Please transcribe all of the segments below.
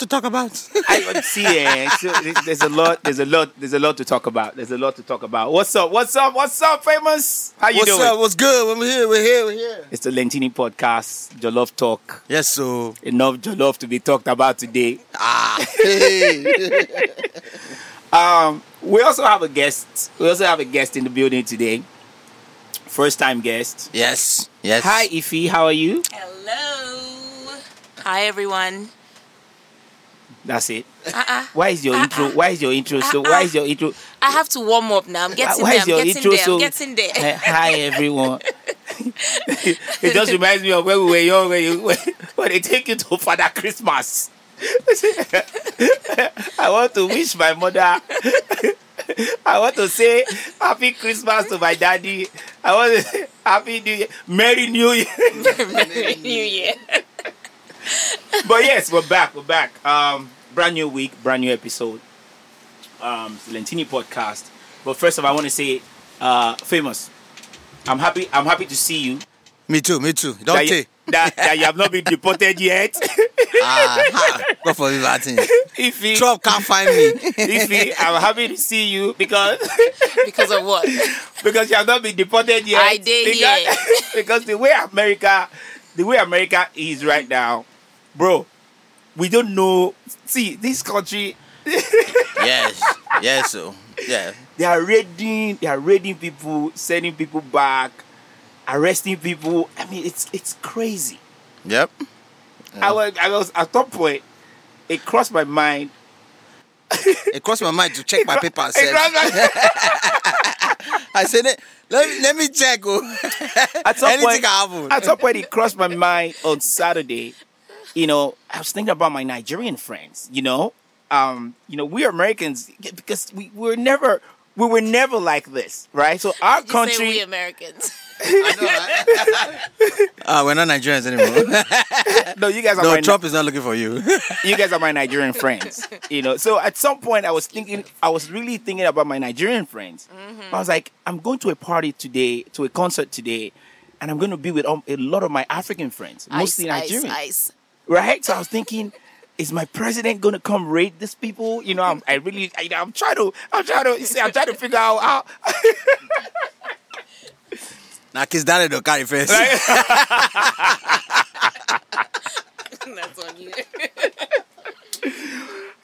to talk about. I see. Eh, there's a lot. There's a lot. There's a lot to talk about. There's a lot to talk about. What's up? What's up? What's up, famous? How you What's doing? up? What's good? We're here. We're here. We're here. It's the Lentini podcast. Jollof talk. Yes, so. Enough jollof to be talked about today. Ah. Hey. Um, we also have a guest. We also have a guest in the building today. First time guest. yes. Yes. Hi, Ify. How are you? Hello. Hi, everyone. That's it. Uh-uh. Why is your uh-uh. intro? Why is your intro so? Uh-uh. Why is your intro? I have to warm up now. I'm getting Why there. is I'm getting intro there. so? I'm getting there. Hi, everyone. it just reminds me of when we were young, when, you, when, when they take you to Father Christmas. I want to wish my mother. I want to say Happy Christmas to my daddy. I want to say Happy New Year, Merry New Year. Merry New Year. But yes, we're back. We're back. Um, brand new week, brand new episode. Um, it's the Lentini podcast. But first of all, I want to say, uh, famous. I'm happy. I'm happy to see you. Me too. Me too. Don't that, you, that, that you have not been deported yet. Ah, ha. Go for me, Martin. Ify, Trump can't find me. Ify, I'm happy to see you because Because of what? because you have not been deported yet. I did because, because the way America, the way America is right now, bro, we don't know. See, this country, yes. Yes, so. Yeah. they are raiding, they are raiding people, sending people back, arresting people. I mean, it's it's crazy. Yep. I was I was at some point, it crossed my mind. It crossed my mind to check my papers. It crossed my- I said, let, let, me, let me check. Oh. at some Anything point, at some point, it crossed my mind on Saturday. You know, I was thinking about my Nigerian friends. You know, um, you know, we Americans because we were never we were never like this, right? So our You say country, we Americans. Ah, we're not Nigerians anymore. no, you guys are no, my Trump is not looking for you. you guys are my Nigerian friends. You know, so at some point I was thinking, I was really thinking about my Nigerian friends. I was like, I'm going to a party today, to a concert today, and I'm going to be with um, a lot of my African friends, mostly ice, Nigerian, ice, ice. Right? So I was thinking. Is my president going to come raid these people? You know, I'm, I really, I, I'm trying to, I'm trying to, you see, I'm trying to figure out how. now, Kiss Daddy don't carry face. That's on you.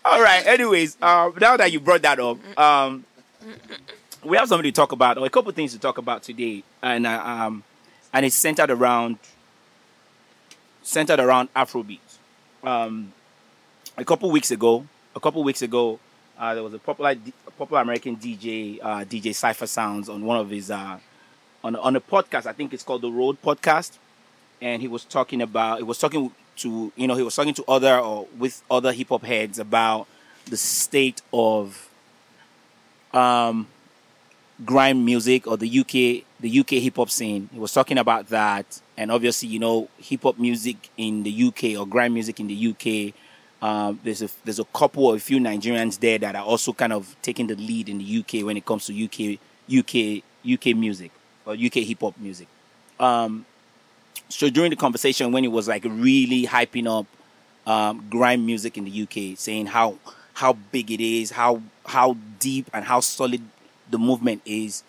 All right. Anyways, um, now that you brought that up, um, we have something to talk about, or a couple things to talk about today, and uh, um, and it's centered around centered around Afrobeat. Um, a couple weeks ago, a couple weeks ago, uh, there was a popular a popular American DJ, uh, DJ Cipha Sounds, on one of his uh, on on a podcast. I think it's called the Road Podcast, and he was talking about. He was talking to you know he was talking to other or with other hip hop heads about the state of um grime music or the UK the UK hip hop scene. He was talking about that, and obviously, you know, hip hop music in the UK or grime music in the UK. Um, there's a there's a couple or a few Nigerians there that are also kind of taking the lead in the UK when it comes to UK UK UK music or UK hip hop music. Um, so during the conversation, when it was like really hyping up um, grime music in the UK, saying how how big it is, how how deep and how solid the movement is,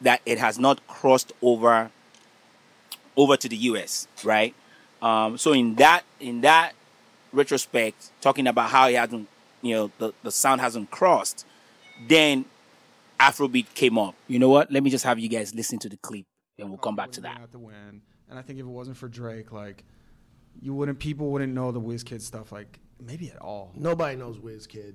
that it has not crossed over over to the US, right? Um, so in that in that retrospect, talking about how it hasn't, you know, the, the sound hasn't crossed, then Afrobeat came up. You know what? Let me just have you guys listen to the clip, and we'll come back to that. Have to win. And I think if it wasn't for Drake, like, you wouldn't, people wouldn't know the WizKid stuff, like, maybe at all. Nobody knows WizKid.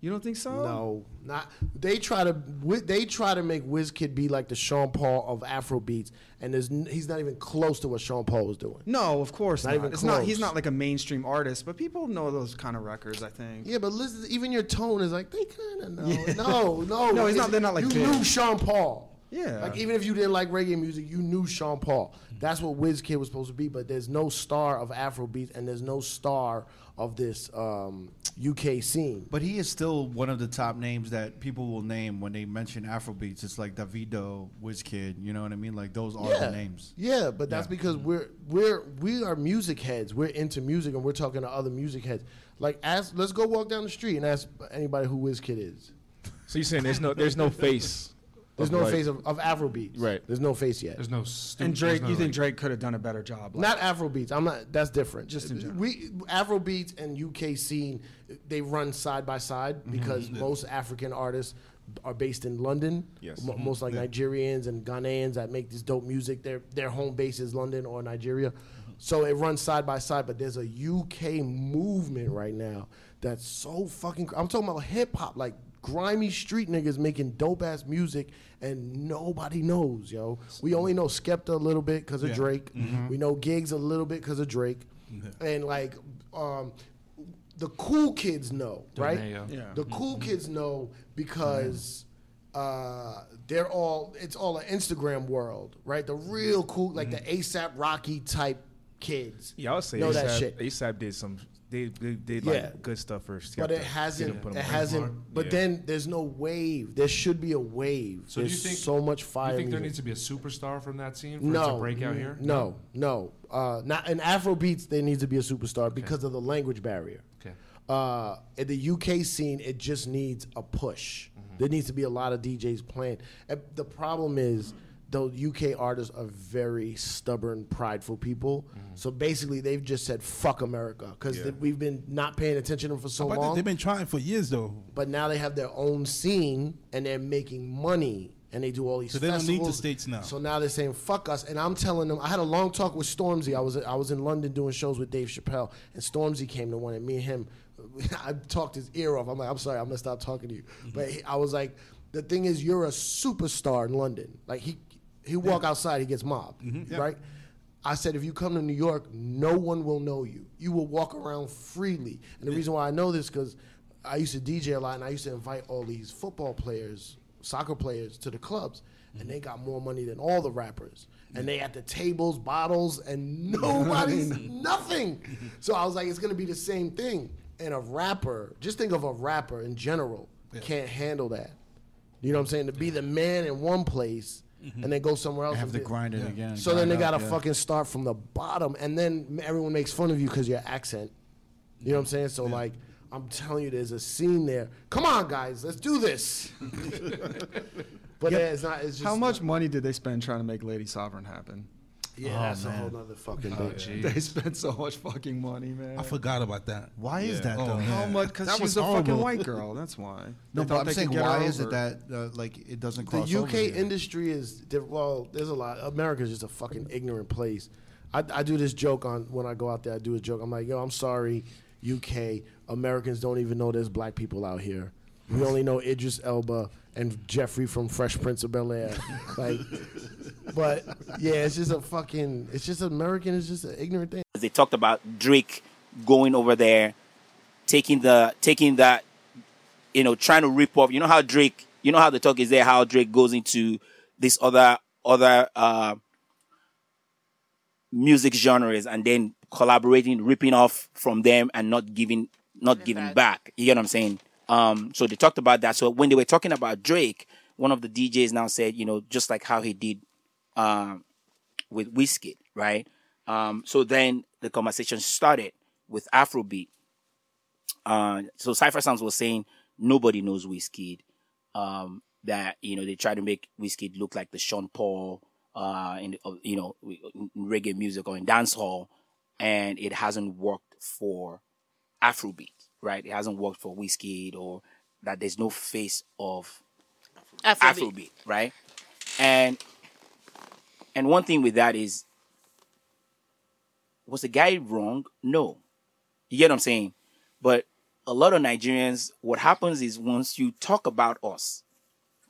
You don't think so? No, not they try to they try to make WizKid be like the Sean Paul of Afro beats, and there's he's not even close to what Sean Paul was doing. No, of course Not not. even It's not. He's not like a mainstream artist, but people know those kind of records. I think. Yeah, but listen, even your tone is like they kind of know. No, no, No, he's not- they're not like you big. knew Sean Paul. Yeah. Like even if you didn't like reggae music, you knew Sean Paul. That's what WizKid was supposed to be. But there's no star of Afrobeat, and there's no star of this um, UK scene. But he is still one of the top names that people will name when they mention Afrobeats. It's like Davido, Wizkid. You know what I mean? Like those are the names. Yeah, but that's Yeah. because we're we're we are music heads. We're into music, and we're talking to other music heads. Like, ask. Let's go walk down the street and ask anybody who WizKid is. So you're saying there's no there's no face. There's no like- face of, of Afrobeats. Right. There's no face yet. There's no. Stu- and Drake, no, you think like- Drake could have done a better job? Like, Not Afrobeats. I'm not. That's different. Just in general. we Afrobeats and UK scene, they run side by side Mm-hmm. because most African artists are based in London. Yes. Mo- most like Nigerians and Ghanaians that make this dope music. Their their home base is London or Nigeria, so it runs side by side. But there's a UK movement right now that's so fucking. I'm talking about hip hop, like grimy street niggas making dope ass music and nobody knows, yo. We only know Skepta a little bit because of Drake. We know Giggs a little bit because of Drake, and like um, the cool kids know, right? Donayo. Yeah. The cool kids know because. Uh, they're all it's all an Instagram world, right? The real cool, like the ASAP Rocky type kids. Yeah, I would say know that shit. ASAP did some. They, they did Yeah. like good stuff first. But it hasn't. It hasn't. But Yeah. then there's no wave. There should be a wave. So do there's you think so much fire. You think there needs to be a superstar from that scene for it no to break out here? No, no. Uh, not in Afrobeats. There needs to be a superstar because of the language barrier. Okay. Uh, in the UK scene, it just needs a push. There needs to be a lot of DJs playing. And the problem is, the UK artists are very stubborn, prideful people. Mm-hmm. So basically, they've just said "fuck America" because we've been not paying attention to them for so long. they've been trying for years though. but now they have their own scene and they're making money and they do all these So they don't need the festivals. States now. So now they're saying fuck us and I'm telling them I had a long talk with Stormzy. I was I was in London doing shows with Dave Chappelle and Stormzy came to one and me and him I talked his ear off. I'm like I'm sorry, I'm to stop talking to you. Mm-hmm. But he, I was like the thing is you're a superstar in London. Like he he walk outside he gets mobbed, mm-hmm. right? I said, if you come to New York, no one will know you. You will walk around freely. And the reason why I know this because I used to DJ a lot, and I used to invite all these football players, soccer players, to the clubs, and mm-hmm. they got more money than all the rappers. And they at the tables, bottles, and nobody's mm-hmm. nothing. So I was like, it's gonna be the same thing. And a rapper, just think of a rapper in general, can't handle that. You know what I'm saying? To be the man in one place Mm-hmm. and then go somewhere else. Have and to grind it again. so then they gotta yeah. fucking start from the bottom, and then everyone makes fun of you because your accent. You know what I'm saying? So like, I'm telling you, there's a scene there. Come on, guys, let's do this. but yeah, it's not. It's just How much money did they spend trying to make Lady Sovereign happen? Yeah, that's a whole other fucking Oh, thing. They spent so much fucking money, man. I forgot about that. Why is that Oh, though? man. How much? Because That she was was a fucking white girl. That's why. No, but I'm saying could get her why is it that uh, like it doesn't The cross UK over here? industry is di- well. There's a lot. America's just a fucking ignorant place. I, I do this joke on when I go out there. I do a joke. I'm like, yo, I'm sorry, UK Americans don't even know there's black people out here. We only know Idris Elba and Jeffrey from Fresh Prince of Bel Air. like, but yeah, it's just a fucking. It's just American. It's just an ignorant thing. They talked about Drake going over there, taking the taking that, you know, trying to rip off. You know how Drake. You know how the talk is there. How Drake goes into this other other uh, music genres and then collaborating, ripping off from them and not giving not giving back. back. You get what I'm saying? Um, so they talked about that. So when they were talking about Drake, one of the DJs now said, you know, just like how he did um, with Wizkid, right? Um, so then the conversation started with Afrobeat. Uh, so Cipha Sounds was saying nobody knows Wizkid. Um, that you know they try to make Wizkid look like the Sean Paul uh, in uh, you know in reggae music or in dancehall, and it hasn't worked for Afrobeat, right? It hasn't worked for Wizkid or that there's no face of Afrobeat. Afrobeat, right? And and one thing with that is, was the guy wrong? No, you get what I'm saying. But a lot of Nigerians, what happens is once you talk about us,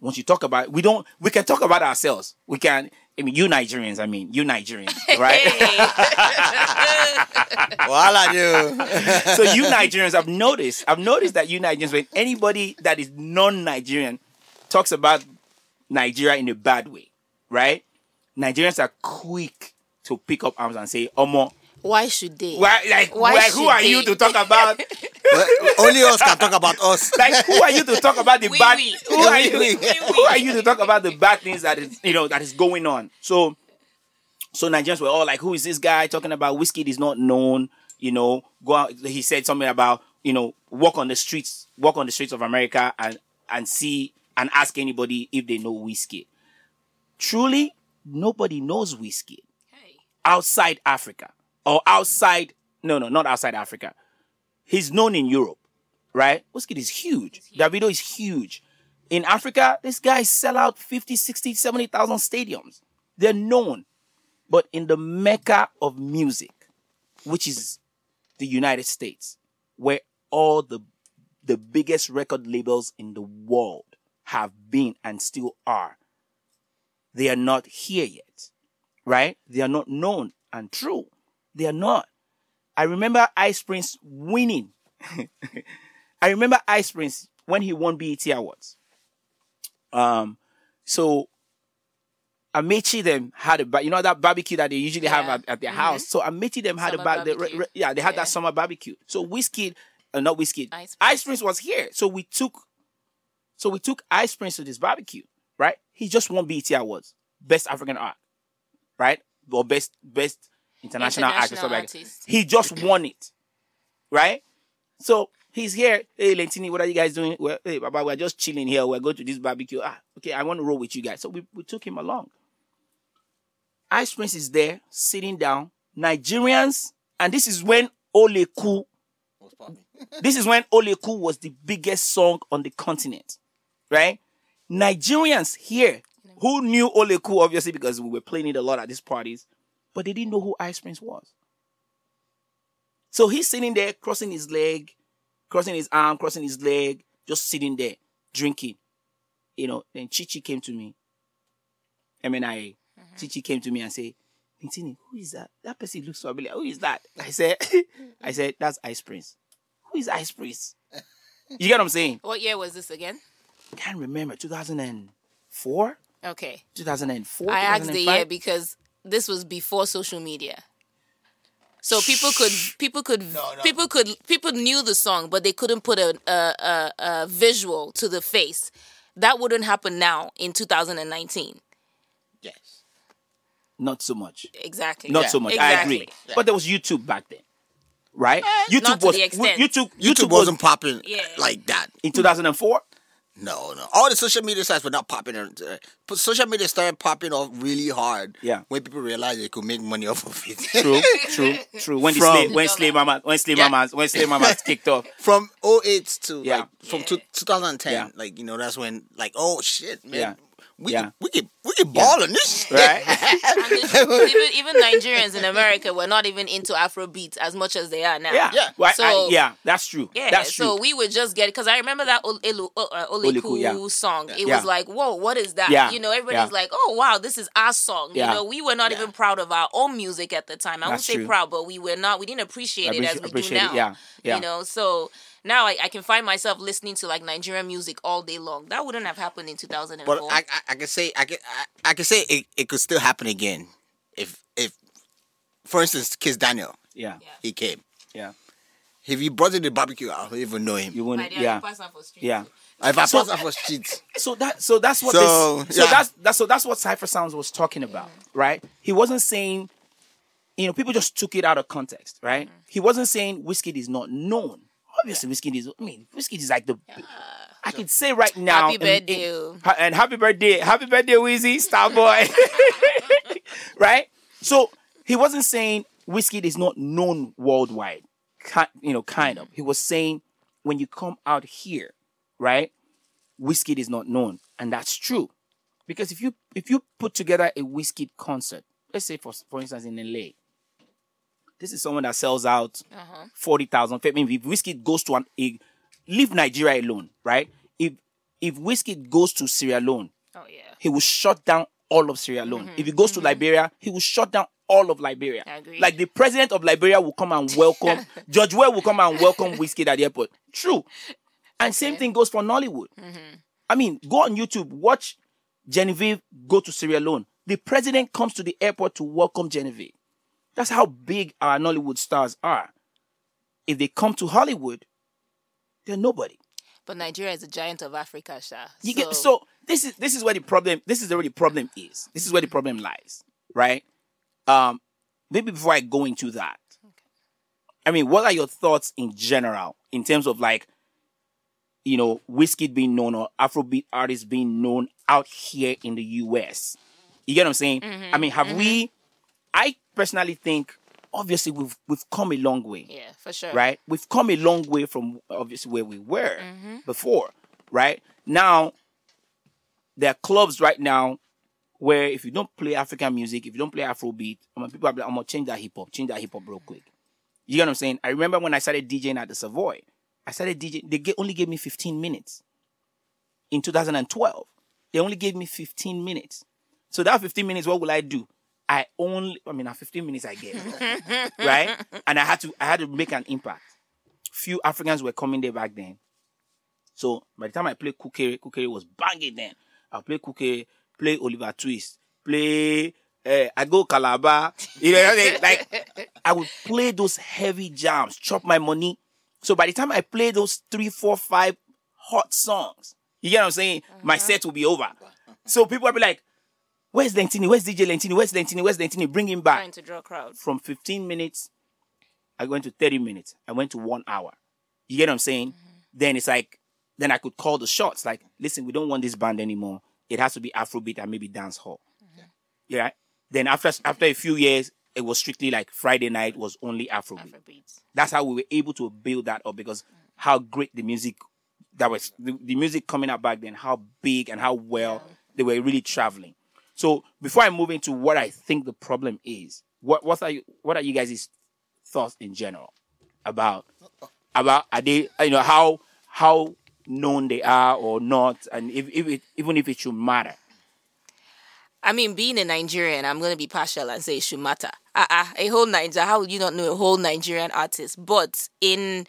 once you talk about, we don't, we can talk about ourselves. We can. I mean, you Nigerians. I mean, you Nigerians, right? Voila, you. so you Nigerians, I've noticed, I've noticed that you Nigerians, when anybody that is non-Nigerian talks about Nigeria in a bad way, right? Nigerians are quick to pick up arms and say, "Omo, Why should they? why, like, Why like, who should are you to talk about? Well, Only us can talk about us. like, who are you to talk about the Oui, bad? oui. Who are you? Oui, oui. Who are you to talk about the bad things that is, you know, that is going on? So, so Nigerians were all like, "Who is this guy talking about? Wizkid is not known." You know, go out. He said something about you know, walk on the streets, walk on the streets of America, and and see and ask anybody if they know Wizkid. Truly, nobody knows Wizkid Hey. outside Africa or outside. No, no, not outside Africa. He's known in Europe, right? Wizkid is huge. Davido is huge. In Africa, these guys sell out 50, 60, 70,000 stadiums. They're known. But in the mecca of music, which is the United States, where all the the biggest record labels in the world have been and still are, they are not here yet. Right? They are not known and true. They are not. I remember Ice Prince winning. I remember Ice Prince when he won BET Awards. Um, so Amici them had a you know that barbecue that they usually have at, at their house. So Amici them had Summer a ba- the, re- re- yeah they had Yeah. that summer barbecue. So Wizkid, uh, not Wizkid, Ice Ice Prince was here. So we took, so we took Ice Prince to this barbecue. Right? He just won BET Awards, best African art, right? Or best best international. International something like artist. He just won it, right? So he's here. Hey, Lentini, what are you guys doing? Well, hey, Baba, we're just chilling here. We're going to this barbecue. Ah, okay, I want to roll with you guys. So we, we took him along. Ice Prince is there, sitting down. Nigerians, and this is when Oleku, this is when Oleku was the biggest song on the continent, right? Nigerians here who knew Oleku, obviously, because we were playing it a lot at these parties, but they didn't know who Ice Prince was. So he's sitting there, crossing his leg, crossing his arm, crossing his leg, just sitting there, drinking. You know, then Chichi came to me, MNIA. Mm-hmm. Chichi came to me and said, Nintini, who is that? That person looks familiar. Who is that? I said, I said, that's Ice Prince. Who is Ice Prince? You get what I'm saying? What year was this again? Can't remember. 2004? Okay. 2004? I asked the year because this was before social media. So people could people could people could people knew the song, but they couldn't put a, a a a visual to the face. That wouldn't happen now in 2019. Yes. Not so much. Exactly. Not so much. I Exactly. agree. But there was YouTube back then, right? Eh, YouTube not to was the extent. YouTube. YouTube, YouTube was wasn't popping Yeah. like that. in 2004. No, no. All the social media sites were not popping. uh, But social media started popping off really hard. Yeah. When people realized they could make money off of it. True, true, true. When From- slave, when slave mama, when slave Yeah. mamas, when slave mamas kicked off. from 08 to Yeah. like from two, 2010 Yeah. like you know that's when like oh shit man Yeah. We Yeah. can, we can we can ball on this shit. Right? Even even Nigerians in America were not even into Afrobeat as much as they are now. Yeah, Yeah. Well, So- I- yeah, that's true. Yeah, that's true. so we would just get because I remember that Ol- Elu- uh, Oleku Oleku, yeah. song. It Yeah. was like, whoa, what is that? Yeah, You know, everybody's yeah. like, oh wow, this is our song. Yeah. You know, we were not even proud of our own music at the time. I won't say true. proud, but we were not. We didn't appreciate it as Appreci- we do appreciate it, now. yeah, yeah. You know, so now I, I can find myself listening to like Nigerian music all day long. That wouldn't have happened in 2004. but I, I I can say I can I, I can say it, it could still happen again if if for instance Kizz Daniel yeah, he came yeah. if he brought in the barbecue I don't even know him You wouldn't. Yeah, pass out for street yeah. if I So- pass off for streets So that so that's what So, this so yeah. that's that's so that's what Cipha Sounds was talking about, right? He wasn't saying, you know, people just took it out of context, right? Mm-hmm. He wasn't saying Wizkid is not known. Obviously, Wizkid is. I mean, Wizkid is like the. I can say right now. Happy birthday. and- and happy birthday, happy birthday, Wheezy, Star Boy. right? So he wasn't saying Wizkid is not known worldwide. You know, kind of. He was saying when you come out here, right? Wizkid is not known, and that's true. Because if you if you put together a Wizkid concert, let's say for for instance in LA, this is someone that sells out uh-huh. forty thousand. I mean, if Wizkid goes to an a, leave Nigeria alone, right? If if Wizkid goes to Sierra Leone, Oh yeah. he will shut down all of Sierra Leone. Mm-hmm. If he goes to mm-hmm. Liberia, he will shut down all of Liberia. Like the president of Liberia will come and welcome George Weah will come and welcome Wizkid at the airport. True. And same thing goes for Nollywood. Mm-hmm. I mean, go on YouTube, watch Genevieve go to Sierra Leone. The president comes to the airport to welcome Genevieve. That's how big our Nollywood stars are. If they come to Hollywood, they're nobody. But Nigeria is a giant of Africa, Sha. You get so this is this is where the problem this is where the problem is. This is where the problem lies, right? Um, maybe before I go into that, I mean, what are your thoughts in general in terms of like, you know, Wizkid being known or Afrobeat artists being known out here in the U.S. You get what I'm saying? I mean, have we? I personally think, obviously, we've we've come a long way yeah, for sure. right? We've come a long way from obviously where we were mm-hmm. before, right? Now, there are clubs right now where if you don't play African music, if you don't play Afrobeat, I mean, people are like, I'm gonna change that hip hop, change that hip hop real quick. You get what I'm saying? I remember when I started DJing at the Savoy, I started DJing, they only gave me 15 minutes. In 2012, they only gave me 15 minutes. So that 15 minutes, what will I do? I only, I mean, at 15 minutes I get, right? And I had to, I had to make an impact. Few Africans were coming there back then. So by the time I played Kukere, Kukere was banging then. I'll play Kukere, play Oliver Twist, play uh, I go Calabar. You know what I mean? Like I would play those heavy jams, chop my money. So by the time I play those three, four, five hot songs, you get what I'm saying? My set will be over. So people will be like, Where's Lentini? Where's DJ Lentini? Where's Lentini? Where's Lentini? Bring him back Trying to draw crowds. from 15 minutes, I went to 30 minutes. I went to one hour. You get what I'm saying? Mm-hmm. Then it's like, then I could call the shots. Like, listen, we don't want this band anymore. It has to be Afrobeat and maybe dance hall. Mm-hmm. Yeah. Then after after a few years, it was strictly like Friday night was only Afrobeat. Afrobeats. That's how we were able to build that up because mm. how great the music that was the, the music coming out back then, how big and how well they were really traveling. So before I move into what I think the problem is, what what are you what are you guys' thoughts in general about about are they you know how how known they are or not, and if, if it, even if it should matter. I mean, being a Nigerian, I'm going to be partial and say it should matter. Uh-uh, a whole Niger, how would you not know a whole Nigerian artist? But in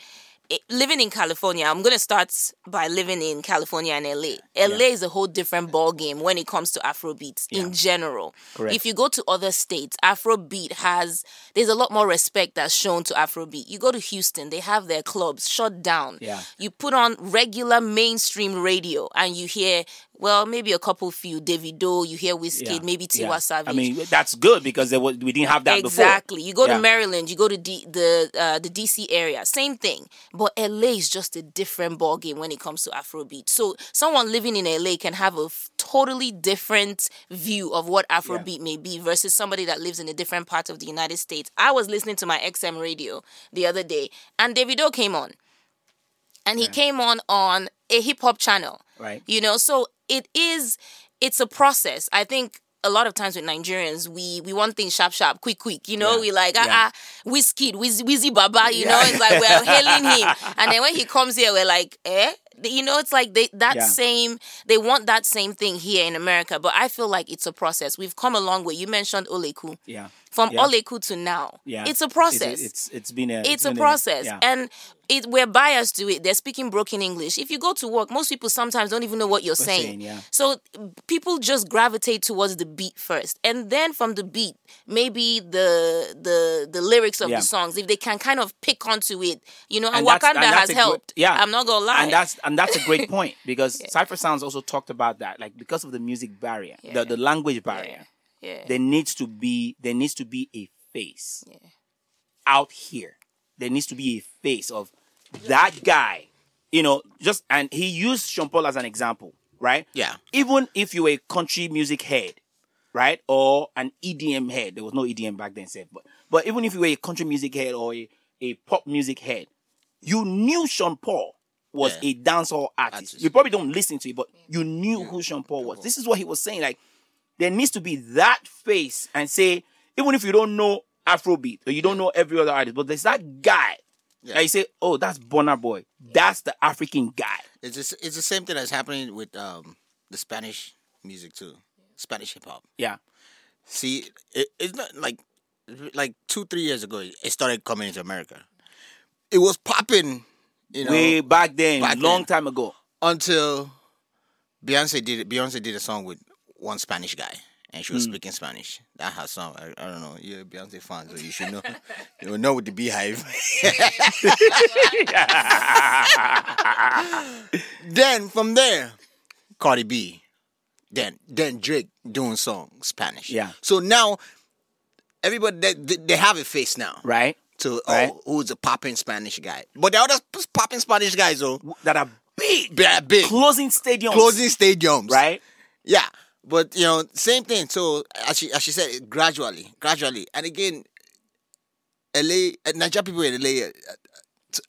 living in California, I'm going to start by living in California and LA. LA is a whole different ball game when it comes to Afrobeats in general. Correct. If you go to other states, Afrobeat has there's a lot more respect that's shown to Afrobeat. You go to Houston, they have their clubs shut down. Yeah. You put on regular mainstream radio and you hear well, maybe a couple few Davido, you hear Wizkid, maybe Tiwa Yeah. Savage. I mean, that's good because there was, we didn't have that before. exactly. before. You go Yeah. to Maryland, you go to D, the uh, the DC area, same thing. But LA is just a different ball game when it comes to Afrobeat. So someone living in LA can have a f- totally different view of what Afrobeat may be versus somebody that lives in a different part of the United States. I was listening to my XM radio the other day, and Davido came on, and he came on on a hip hop channel Right. you know so it is it's a process i think a lot of times with Nigerians, we we want things sharp, sharp, quick, quick. You know, Yeah. we like ah Yeah. ah, Wizkid, Wizzy Baba. You know, it's like we're hailing him, and then when he comes here, we're like, eh, you know, it's like they that Yeah. same they want that same thing here in America. But I feel like it's a process. We've come a long way. You mentioned Oleku. Yeah. From Yeah. Oleku to now, Yeah. it's a process It's, it's been a it's a been process yeah. and it we're biased to it they're speaking broken english if you go to work most people sometimes don't even know what you're saying, saying, yeah. so people just gravitate towards the beat first and then from the beat maybe the the the lyrics of the songs if they can kind of pick onto it you know and, And wakanda and has a good- helped yeah. i'm not gonna lie and that's and that's a great point because Cipha Sounds also talked about that, like because of the music barrier, the, the language barrier. yeah There needs to be there needs to be a face out here. There needs to be a face of that guy, you know. Just and he used Sean Paul as an example, right? Yeah. Even if you were a country music head, right, or an EDM head, there was no EDM back then, said, but but even if you were a country music head or a, a pop music head, you knew Sean Paul was Yeah. a dancehall artist. Artist. You probably don't listen to it, but you knew who Sean Paul was. This is what he was saying. Like, there needs to be that face and say, even if you don't know Afrobeat or you don't know every other artist, but there's that guy. and you say, oh, that's Burna Boy. That's the African guy. It's just, it's the same thing that's happening with um, the Spanish music too, Spanish hip hop. Yeah. See, it, it's not like like two three years ago it started coming into America. It was popping, you know, Way back then, back long then. time ago. until Beyonce did. Beyonce did a song with one Spanish guy, and she was hmm. speaking Spanish. That her song. I, I don't know. You're a Beyonce fan, so you should know. you know with the beehive. then from there, Cardi B. Then then Drake doing song Spanish. Yeah. So now everybody they, they have a face now. Right. To oh, Right. oh, who's a popping Spanish guy? But the other popping Spanish guys though, That are big. big, Closing stadiums. closing stadiums. Right. Yeah, but you know, same thing. So as she as she said, gradually, gradually, and again, LA, Nigerian people in LA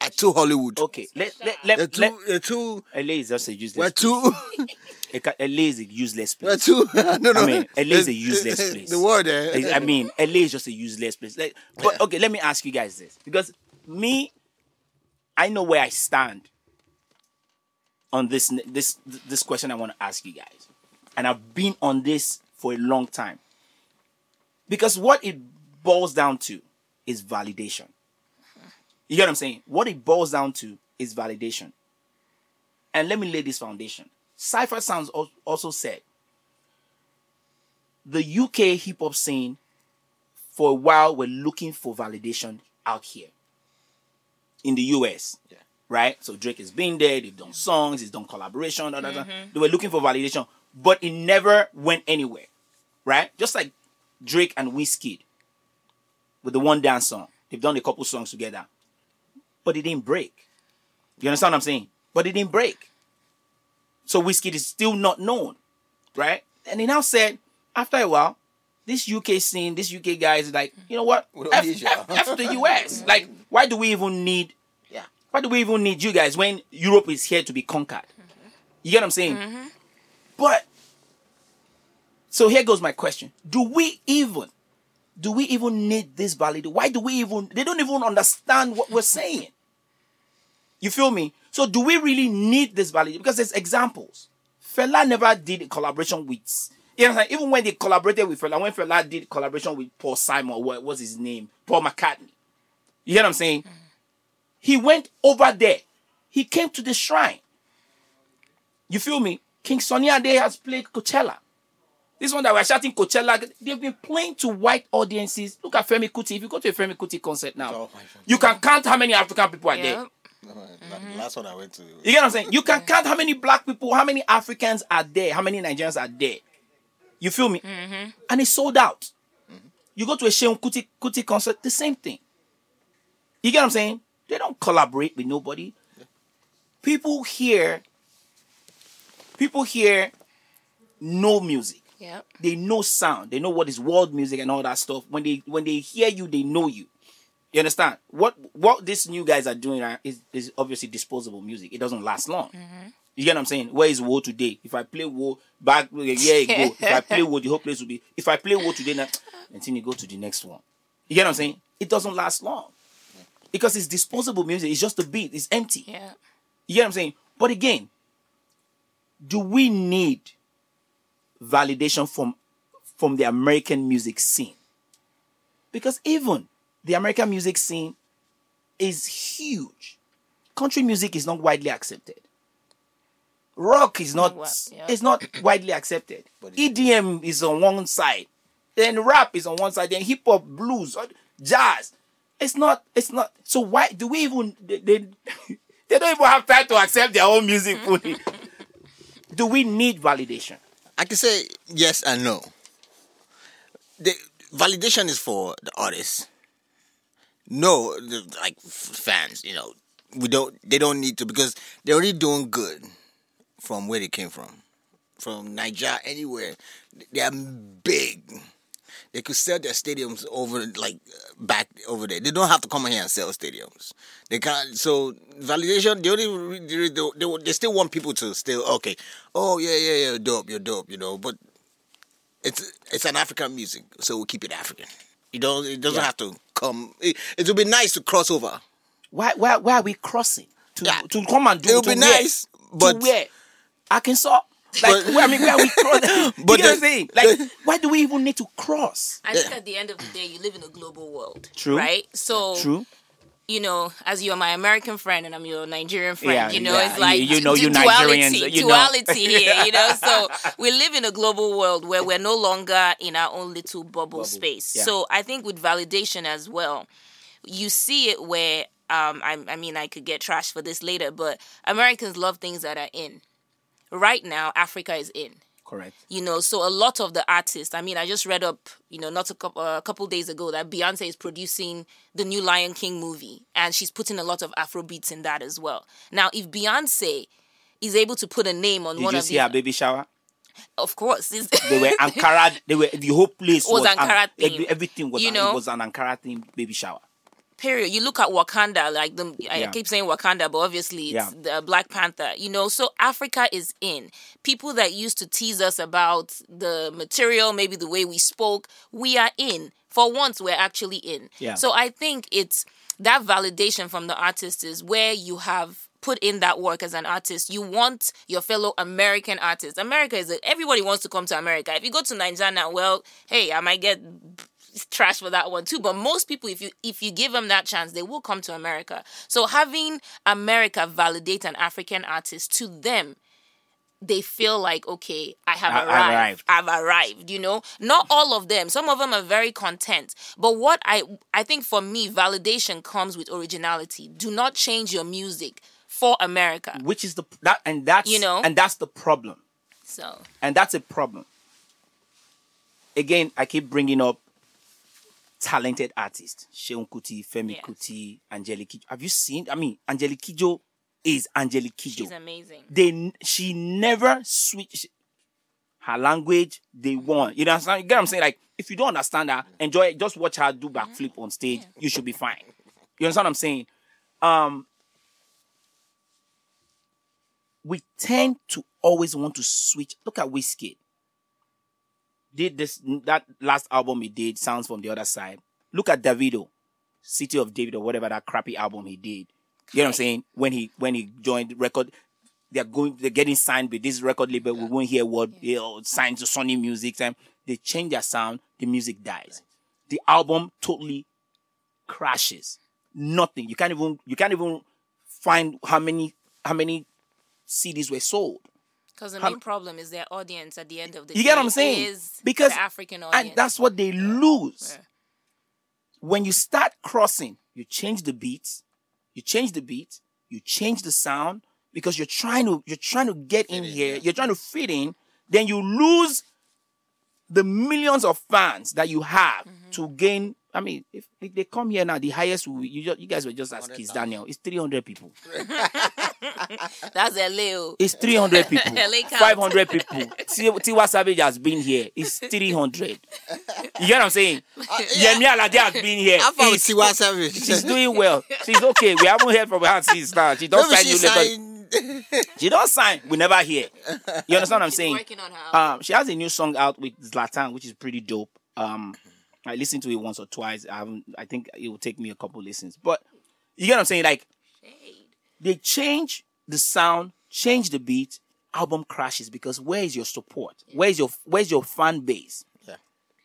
are, are uh, too Hollywood. Okay. Let let let, They're too, let they're too, LA is just a useless. we're place. too, A ca- LA is a useless we're place. too. no, no. I mean, LA is a the- useless the- place. The word eh? there. I mean, LA is just a useless place. Like, but okay, let me ask you guys this because me, I know where I stand on this this this question. I want to ask you guys, and I've been on this for a long time. Because what it boils down to is validation. You get what I'm saying? What it boils down to is validation. And let me lay this foundation. Cipha Sounds also said the UK hip hop scene for a while were looking for validation out here in the US. Right? So Drake has been there, they've done songs, he's done collaboration, da, da, da. Mm-hmm. they were looking for validation, but it never went anywhere. Right? Just like Drake and Wizkid with the one dance song. They've done a couple songs together. But it didn't break. You understand what I'm saying? But it didn't break. So Wizkid is still not known. Right? And he now said, after a while, this UK scene, this UK guy is like, you know what? F. F, F the US. Like, why do we even need Yeah. why do we even need you guys when Europe is here to be conquered? You get what I'm saying? But so here goes my question. Do we even do we even need this validity? Why do we even they don't even understand what we're saying? You feel me? So do we really need this validity? Because there's examples. Fela never did a collaboration with you know? Even when they collaborated with Fela, when Fela did collaboration with Paul Simon, what was his name? Paul McCartney. You get what I'm saying? He went over there. He came to the shrine. You feel me? King Sunny Adé has played Coachella. This one that we're shouting Coachella, they've been playing to white audiences. Look at Femi Kuti. If you go to a Femi Kuti concert now, Oh, you can count how many African people are there. Yep. The last one I went to. You get what I'm saying? You can count how many black people, how many Africans are there, how many Nigerians are there. You feel me? Mm-hmm. And it's sold out. Mm-hmm. You go to a Seun Kuti, Kuti concert, the same thing. You get what I'm saying? They don't collaborate with nobody. People here, people here know music. Yep. They know sound. They know what is world music and all that stuff. When they when they hear you, they know you. You understand? What what these new guys are doing is is obviously disposable music. It doesn't last long. Mm-hmm. You get what I'm saying? Where is Woe today? If I play Woe back a year ago, if I play Woe, the whole place will be. If I play Woe today, now, until you go to the next one. You get what I'm saying? It doesn't last long because it's disposable music. It's just a beat. It's empty. Yeah. You get what I'm saying? But again, do we need validation from from the American music scene? Because even the American music scene is huge. Country music is not widely accepted. Rock is not Well, yeah. is not widely accepted. EDM is on one side, then rap is on one side, then hip hop, blues, jazz. It's not. It's not. So why do we even? They, they, they don't even have time to accept their own music fully. do we need validation? I can say yes and no. The validation is for the artists. No, like fans, you know, we don't. They don't need to because they're already doing good from where they came from, from Nigeria, anywhere. They are big. They could sell their stadiums over like back over there. They don't have to come here and sell stadiums. They can't. So validation. They only they, they, they, still want people to still okay. Oh yeah yeah yeah dope you're dope you know. But it's it's an African music, so we'll keep it African. You don't. It doesn't Yeah. have to come. It, it would be nice to cross over. Why why why are we crossing to Yeah. to come and do It It would be where? nice, but to where Arkansas. Like But- where, I mean, where are we crossing? you But get what I'm saying? Like, the- why do we even need to cross? I think at the end of the day, you live in a global world. True. Right? So True. you know, as you're my American friend and I'm your Nigerian friend, Yeah, you know, yeah. it's like You- you know du- you duality, Nigerians, you know. duality here, you know. So we live in a global world where we're no longer in our own little bubble, space. yeah. So I think with validation as well, you see it where um, I, I mean, I could get trash for this later, but Americans love things that are in. Right now, Africa is in Correct. you know so a lot of the artists i mean i just read up you know not a couple a couple days ago that beyonce is producing the new lion king movie and she's putting a lot of afro beats in that as well now if beyonce is able to put a name on Did one you of see these her baby shower? of course They were Ankara. They were the whole place Was was, Ankara An- every- everything was You know? was an Ankara theme baby shower. Period. You look at wakanda like the i Yeah. keep saying wakanda but obviously it's Yeah. the black panther you know? So africa is in. People that used to tease us about the material maybe the way we spoke we are in. For once we're actually in. Yeah. so i think it's that validation from the artist is where you have put in that work as an artist. You want your fellow american artists. America is a, everybody wants to come to america. If you go to nigeria well hey i might get trash for that one too but most people if you if you give them that chance they will come to america so having america validate an african artist to them they feel like okay i have I- I've arrived. arrived. i've arrived you know not all of them some of them are very content but what i i think for me validation comes with originality do not change your music for america Which is the that and that's You know? and that's the problem. so And that's a problem. Again, I keep bringing up talented artists. Seun Kuti, Femi Yeah. Kuti, Angelique Kidjo. Have you seen? I mean, Angelique Kidjo is Angelique Kidjo. she's amazing they she never switch her language they want you know what I'm saying? you get what I'm saying like if you don't understand her enjoy it just watch her do backflip on stage you should be fine you understand what I'm saying um we tend to always want to switch look at Wizkid did this that last album he did sounds from the other side look at Davido City of David or whatever that crappy album he did you know what I'm saying? When he when he joined record, they're going they're getting signed with this record label. We won't hear what you know, signed to Sony Music. Time they change their sound, the music dies. The album totally crashes. Nothing. You can't even you can't even find how many how many CDs were sold. Because the How- main problem is their audience at the end of the You day You get what I'm saying? is Because the african audience and that's what they lose. Yeah. When you start crossing, you change the beat, you change the beat, you change the sound because you're trying to you're trying to get in here, you're trying to fit in, then you lose the millions of fans that you have Mm-hmm. to gain. I mean, if, if they come here now, the highest you, ju- you guys were just as Kizz Daniel. It's 300 people. that's a little It's 300 people. LA 500 people. T- Tiwa Savage has been here. It's 300. You get what I'm saying? Yeah, Yemi Alade has been here. How far with He's- Tiwa Savage? She's doing well. She's okay. We haven't heard from her since now. She don't Maybe sign you later. signed. She don't sign. We never hear. You understand what I'm She's saying? working on her. Um, she has a new song out with Zlatan, which is pretty dope. Um, I listened to it once or twice. I haven't. I think it will take me a couple listens. But you get what I'm saying? Like they change the sound, change the beat, album crashes because where is your support? Where's your where's your fan base? Yeah.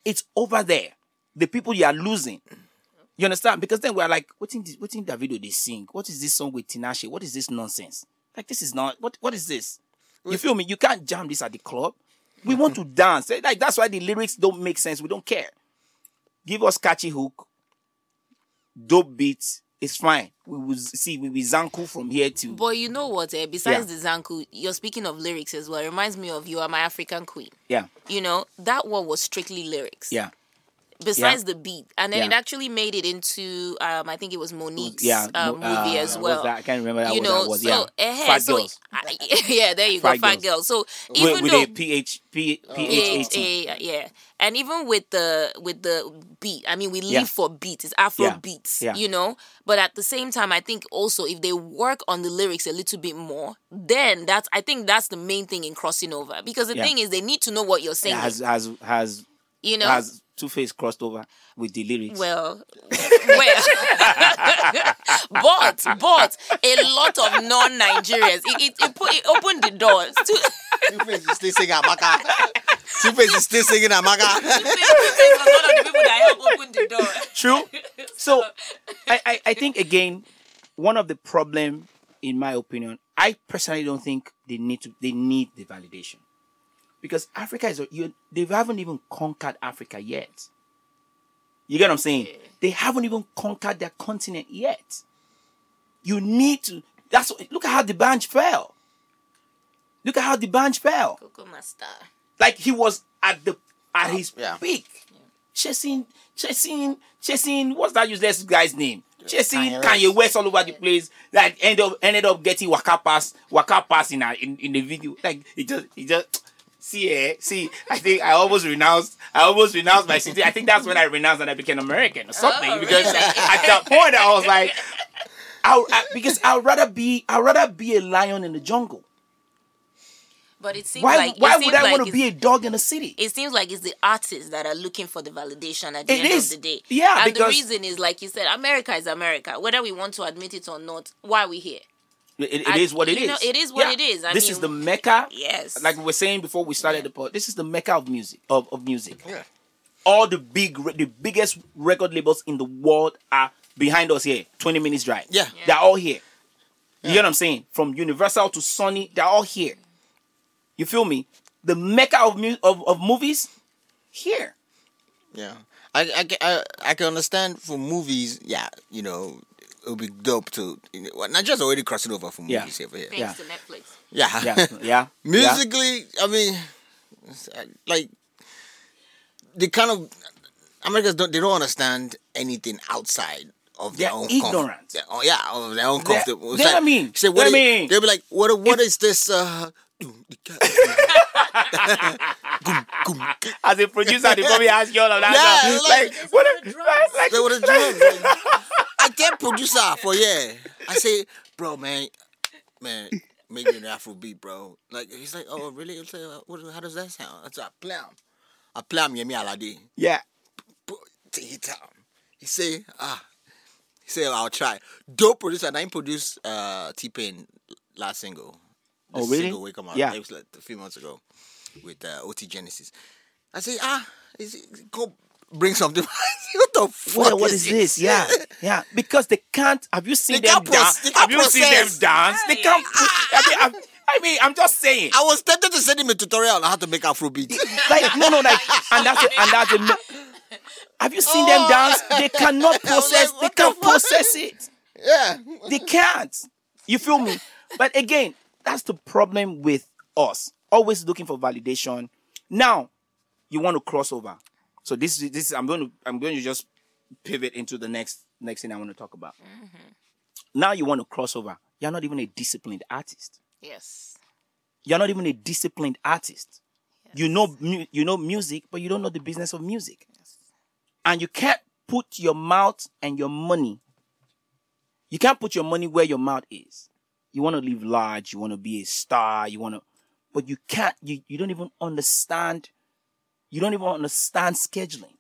It's over there. The people you are losing. You understand? Because then we're like, what in this, what in that video they sing? What is this song with Tinashe? What is this nonsense? Like this is not what what is this? You feel me? You can't jam this at the club. We want to dance. Eh, Like that's why the lyrics don't make sense. We don't care. Give us catchy hook, dope beats. It's fine. We will see. We will zanku from here to But you know what? Eh? Besides the Zanku, you're speaking of lyrics as well. It reminds me of "You Are My African Queen." yeah, You know that one was strictly lyrics. yeah. Besides the beat, and then Yeah. it actually made it into um, I think it was Monique's yeah, uh, movie uh, as well. I can't remember that you know, that was. so yeah, eh, Fat so girls I- yeah, there you go, Fat fat girls. girls. So with, even with though a PH, P, PH 18. Yeah, and even with the with the beat, I mean, we live Yeah. for beats. It's Afro Yeah. beats, Yeah. you know. But at the same time, I think also if they work on the lyrics a little bit more, then that's I think that's the main thing in crossing over. Because the Yeah. thing is, they need to know what you're saying. has has has you know, has Two Face crossed over with the lyrics. well, well, but but a lot of non-Nigerians, it it, it, put, it opened the doors to. Two Face is still singing Amaka. Two Face is still singing Amaka. was one of the people that helped open the door. True. So I, I, I think again, one of the problem, in my opinion, I personally don't think they need to they need the validation. Because Africa is a- you they haven't even conquered Africa yet. You get what I'm saying? They haven't even conquered their continent yet. You need to that's what, look at how the bunch fell. Look at how the bunch fell. Kokomaster. Like he was at the at his yeah. peak. Chasing, chasing, chasing. What's that useless guy's name? Chasing Kanye Kanye West. West, all over the place. Like end up ended up getting Waka Pass, Waka Pass in, a, in in the video. Like he just he just see eh see. I think I almost renounced. I almost renounced my city. I think that's when I renounced and I became American or something. Oh, because really? at that point I was like, I, I because I'd rather be I'd rather be a lion in the jungle. But it seems Why like why would I like want to be a dog in a city? it seems like it's the artists that are looking for the validation at the It end is. of the day. Yeah, and because- the reason is like you said, America is America. Whether we want to admit it or not, why are we here? It, it I- is what it you is. know, it is what it is. I this mean, is the mecca. Yes. Like we were saying before we started the pod, this is the mecca of music. Of, of music. Yeah. All the big, the biggest record labels in the world are behind us here. Twenty minutes drive. Yeah. they're all here. You get what I'm saying? From Universal to Sony, they're all here. You feel me? The mecca of mu- of, of movies here. Yeah, I, I, I, I can understand for movies. Yeah, you know, it would be dope to. You know, Nigeria's already crossing over for Yeah. movies over here. Thanks Yeah. to Netflix. Yeah, Yeah, yeah. Musically, I mean, uh, like the kind of Americans don't they don't understand anything outside of their They're own ignorant. Comfort. Their own- yeah, of their own They're- comfort. they're mean. Say what? They're is- mean. They'll be like, what? What is this? Uh, As a producer, they probably ask you all of that. Yeah, stuff. like- like, what? Like, like, They would have done. I get producer for yeah. I say, bro, man, man, make me an Afro beat, bro. Like he's like, oh really? It's like, what, how does that sound? I said, play him. I play him, Yemi Alade. yeah. Take it. He say, ah, he say, I'll try. Dope producer. And I produced uh, T-Pain last single. The Oh, really? Single come out. Yeah. It was like a few months ago with uh, OT Genasis. I say, ah, is it, go bring something. what the fuck? What, what is this? Yeah, yeah. Because they can't. Have you seen They them dance? they can't Have you seen them process. dance? They can't. I mean, I'm, I mean, I'm just saying. I was tempted to send him a tutorial on how to make Afrobeat. Like no, no, like, and that's it, and that's it. Have you seen them Oh. dance? They cannot process. like, they can't fuck? process it. yeah. They can't. You feel me? But again, that's the problem with us. Always looking for validation. Now, you want to cross over. So this is this. I'm going to I'm going to just pivot into the next next thing I want to talk about. Mm-hmm. Now you want to cross over. You're not even a disciplined artist. Yes. You're not even a disciplined artist. You know mu- you know music, but you don't know the business of music. And you can't put your mouth and your money. You can't put your money where your mouth is. You want to live large, you want to be a star, you want to but you can't you, you don't even understand you don't even understand scheduling.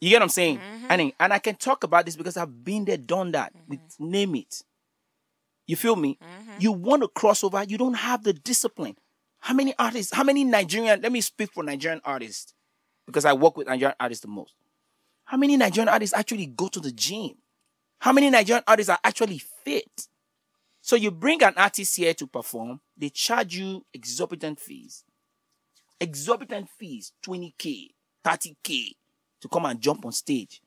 You get what I'm saying? Mm-hmm. And, I- and I can talk about this because I've been there, done that. Mm-hmm. With name it. You feel me? Mm-hmm. You want to cross over, you don't have the discipline. How many artists, how many Nigerian, let me speak for Nigerian artists because I work with Nigerian artists the most. How many Nigerian artists actually go to the gym? How many Nigerian artists are actually fit? So you bring an artist here to perform, they charge you exorbitant fees. Exorbitant fees, 20k, 30k to come and jump on stage.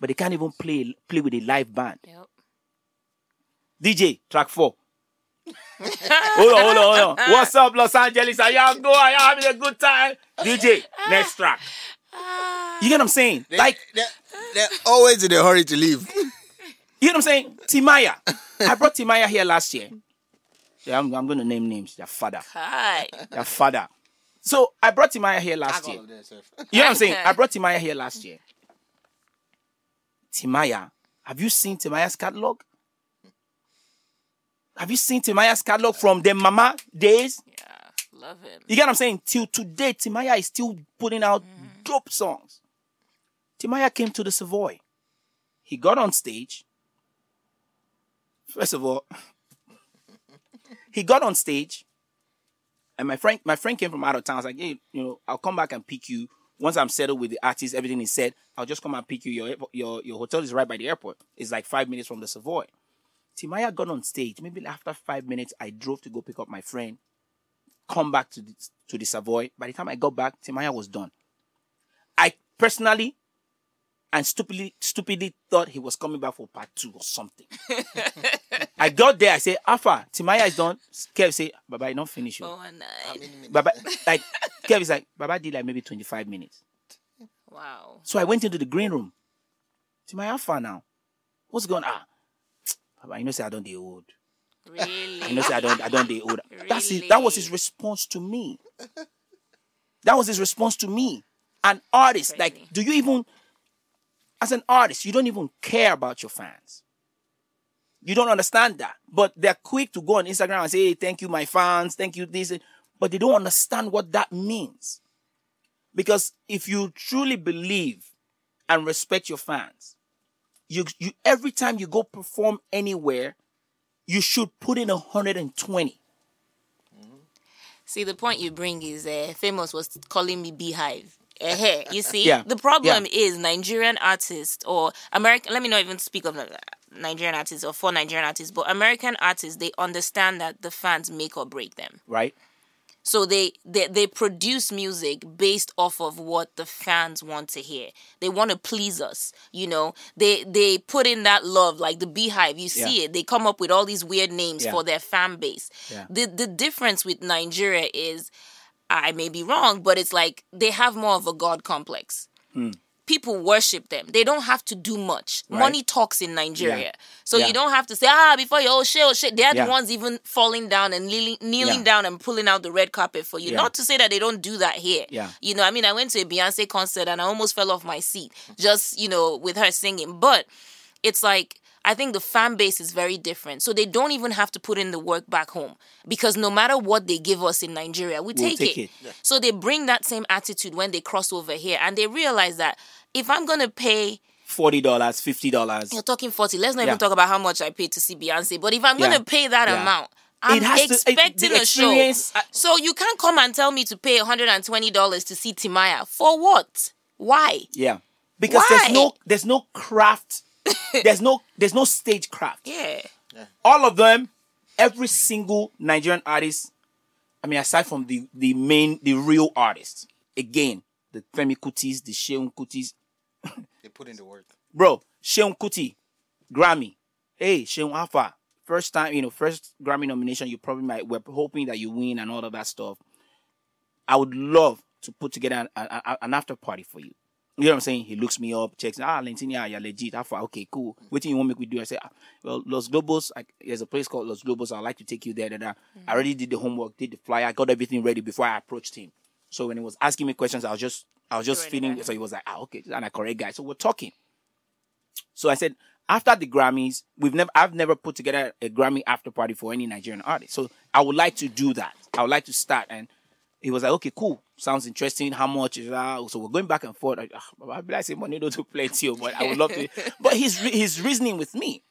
But they can't even play play with a live band. Yep. DJ, track four. hold on, hold on, hold on. What's up, Los Angeles? Are y'all go? Are y'all having a good time? DJ, next track. You get what I'm saying? They, Like, they're, they're always in a hurry to leave. you know what I'm saying? Timaya. I brought Timaya here last year. Yeah, I'm, I'm going to name names. Their father. Hi. Their father. So I brought Timaya here last year. You know what I'm saying? I brought Timaya here last year. Timaya, have you seen Timaya's catalog? Have you seen Timaya's catalog from the mama days? Yeah. Love him. You get what I'm saying? Till today, Timaya is still putting out mm-hmm. dope songs. Timaya came to the Savoy. He got on stage. First of all, he got on stage, and my friend, my friend came from out of town. I was like, hey, you know, I'll come back and pick you once I'm settled with the artist, everything is said, I'll just come and pick you. Your your your hotel is right by the airport. It's like five minutes from the Savoy. Timaya got on stage. Maybe after five minutes, I drove to go pick up my friend. Come back to the, to the Savoy. By the time I got back, Timaya was done. I personally and stupidly stupidly thought he was coming back for part two or something. I got there. I said, Alpha, Timaya is done. Kev say, Baba, I don't finish. you." Oh, nine. Baba, like Kev is like, Baba did like maybe 25 minutes. Wow. So I went into the green room. Timaya, how far now? What's going on? Ah, Baba, you know, say I don't the old. Really? You know, say I don't, I don't the old. That's his, Really? that was his response to me. That was his response to me. An artist, like, do you even, as an artist, you don't even care about your fans. You don't understand that. But they're quick to go on Instagram and say, hey, thank you, my fans, thank you, this. But they don't understand what that means. Because if you truly believe and respect your fans, you, you every time you go perform anywhere, you should put in 120. See, the point you bring is uh, famous was calling me beehive. Eh, you see, Yeah. the problem is Nigerian artists or American. Let me not even speak of uh, Nigerian artists or for Nigerian artists, but American artists they understand that the fans make or break them. right? So they, they they produce music based off of what the fans want to hear. They want to please us, you know. They they put in that love, like the BeyHive. You see Yeah. it. They come up with all these weird names Yeah. for their fan base. Yeah. The the difference with Nigeria is, I may be wrong, but it's like they have more of a god complex. People worship them. They don't have to do much. Hmm. Right. Money talks in Nigeria. Yeah. So Yeah. you don't have to say, ah, before you, oh shit, oh shit. They're Yeah. the ones even falling down and kneeling, kneeling down and pulling out the red carpet for you. Not to say that they don't do that here. Yeah. You know, I mean, I went to a Beyonce concert and I almost fell off my seat just, you know, with her singing. But it's like, I think the fan base is very different. So they don't even have to put in the work back home because no matter what they give us in Nigeria, we We'll take, take it. it. So they bring that same attitude when they cross over here and they realize that if I'm going to pay $40, $50. you're talking 40. Let's not Yeah. even talk about how much I paid to see Beyonce. But if I'm Yeah. going to pay that Yeah. amount, I'm has to- it- expecting a show. I- So you can't come and tell me to pay $120 to see Timaya. For what? Why? Yeah. Because Why? there's no there's no craft. there's no there's no stage craft. Yeah. All of them, every single Nigerian artist, I mean, aside from the the main, the real artists, again, the Femi Kutis, the Seun Kutis, They put in the work. bro, Seun Kuti, Grammy. Hey, Seun Alpha, first time, you know, first Grammy nomination, you probably might, we're hoping that you win and all of that stuff. I would love to put together an, an, an after party for you. You know what I'm saying? He looks me up, checks, ah, Lentinia, you're legit. Alpha, okay, cool. What do you want me to do? I say, ah, well, Los Globos, I, there's a place called Los Globos. I'd like to take you there. Da, da. I already did the homework, did the flyer, I got everything ready before I approached him. So when he was asking me questions, I was just, I was just feeling. So he was like, ah, okay, and a correct guy. So we're talking. So I said, after the Grammys, we've never, I've never put together a Grammy after party for any Nigerian artist. So I would like to do that. I would like to start. And he was like, okay, cool. Sounds interesting. How much is that? So we're going back and forth. Like, ah, I'd be like, say money don't do plenty, oh, but I would love to. But his his reasoning with me.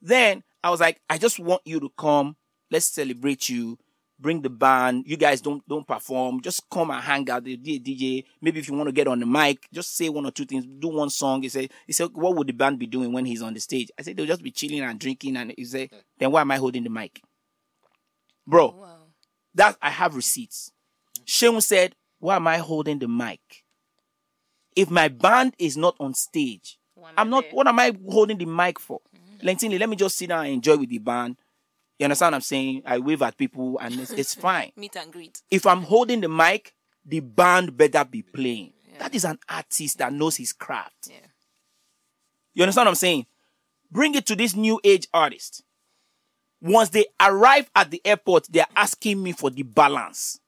Then I was like, I just want you to come. Let's celebrate you. Bring the band. You guys don't don't perform. Just come and hang out. With the DJ. Maybe if you want to get on the mic, just say one or two things. Do one song. He said, he said, what would the band be doing when he's on the stage? I said they'll just be chilling and drinking. And he said, then why am I holding the mic, bro? Wow. That I have receipts. Seun said, Why am I holding the mic? If my band is not on stage, One I'm not idea. what am I holding the mic for? Mm-hmm. Lentini, let me just sit down and enjoy with the band. You understand what I'm saying? I wave at people and it's, it's fine. Meet and greet. If I'm holding the mic, the band better be playing. That is an artist that knows his craft. Yeah. You understand what I'm saying? Bring it to this new age artist. Once they arrive at the airport, they're asking me for the balance.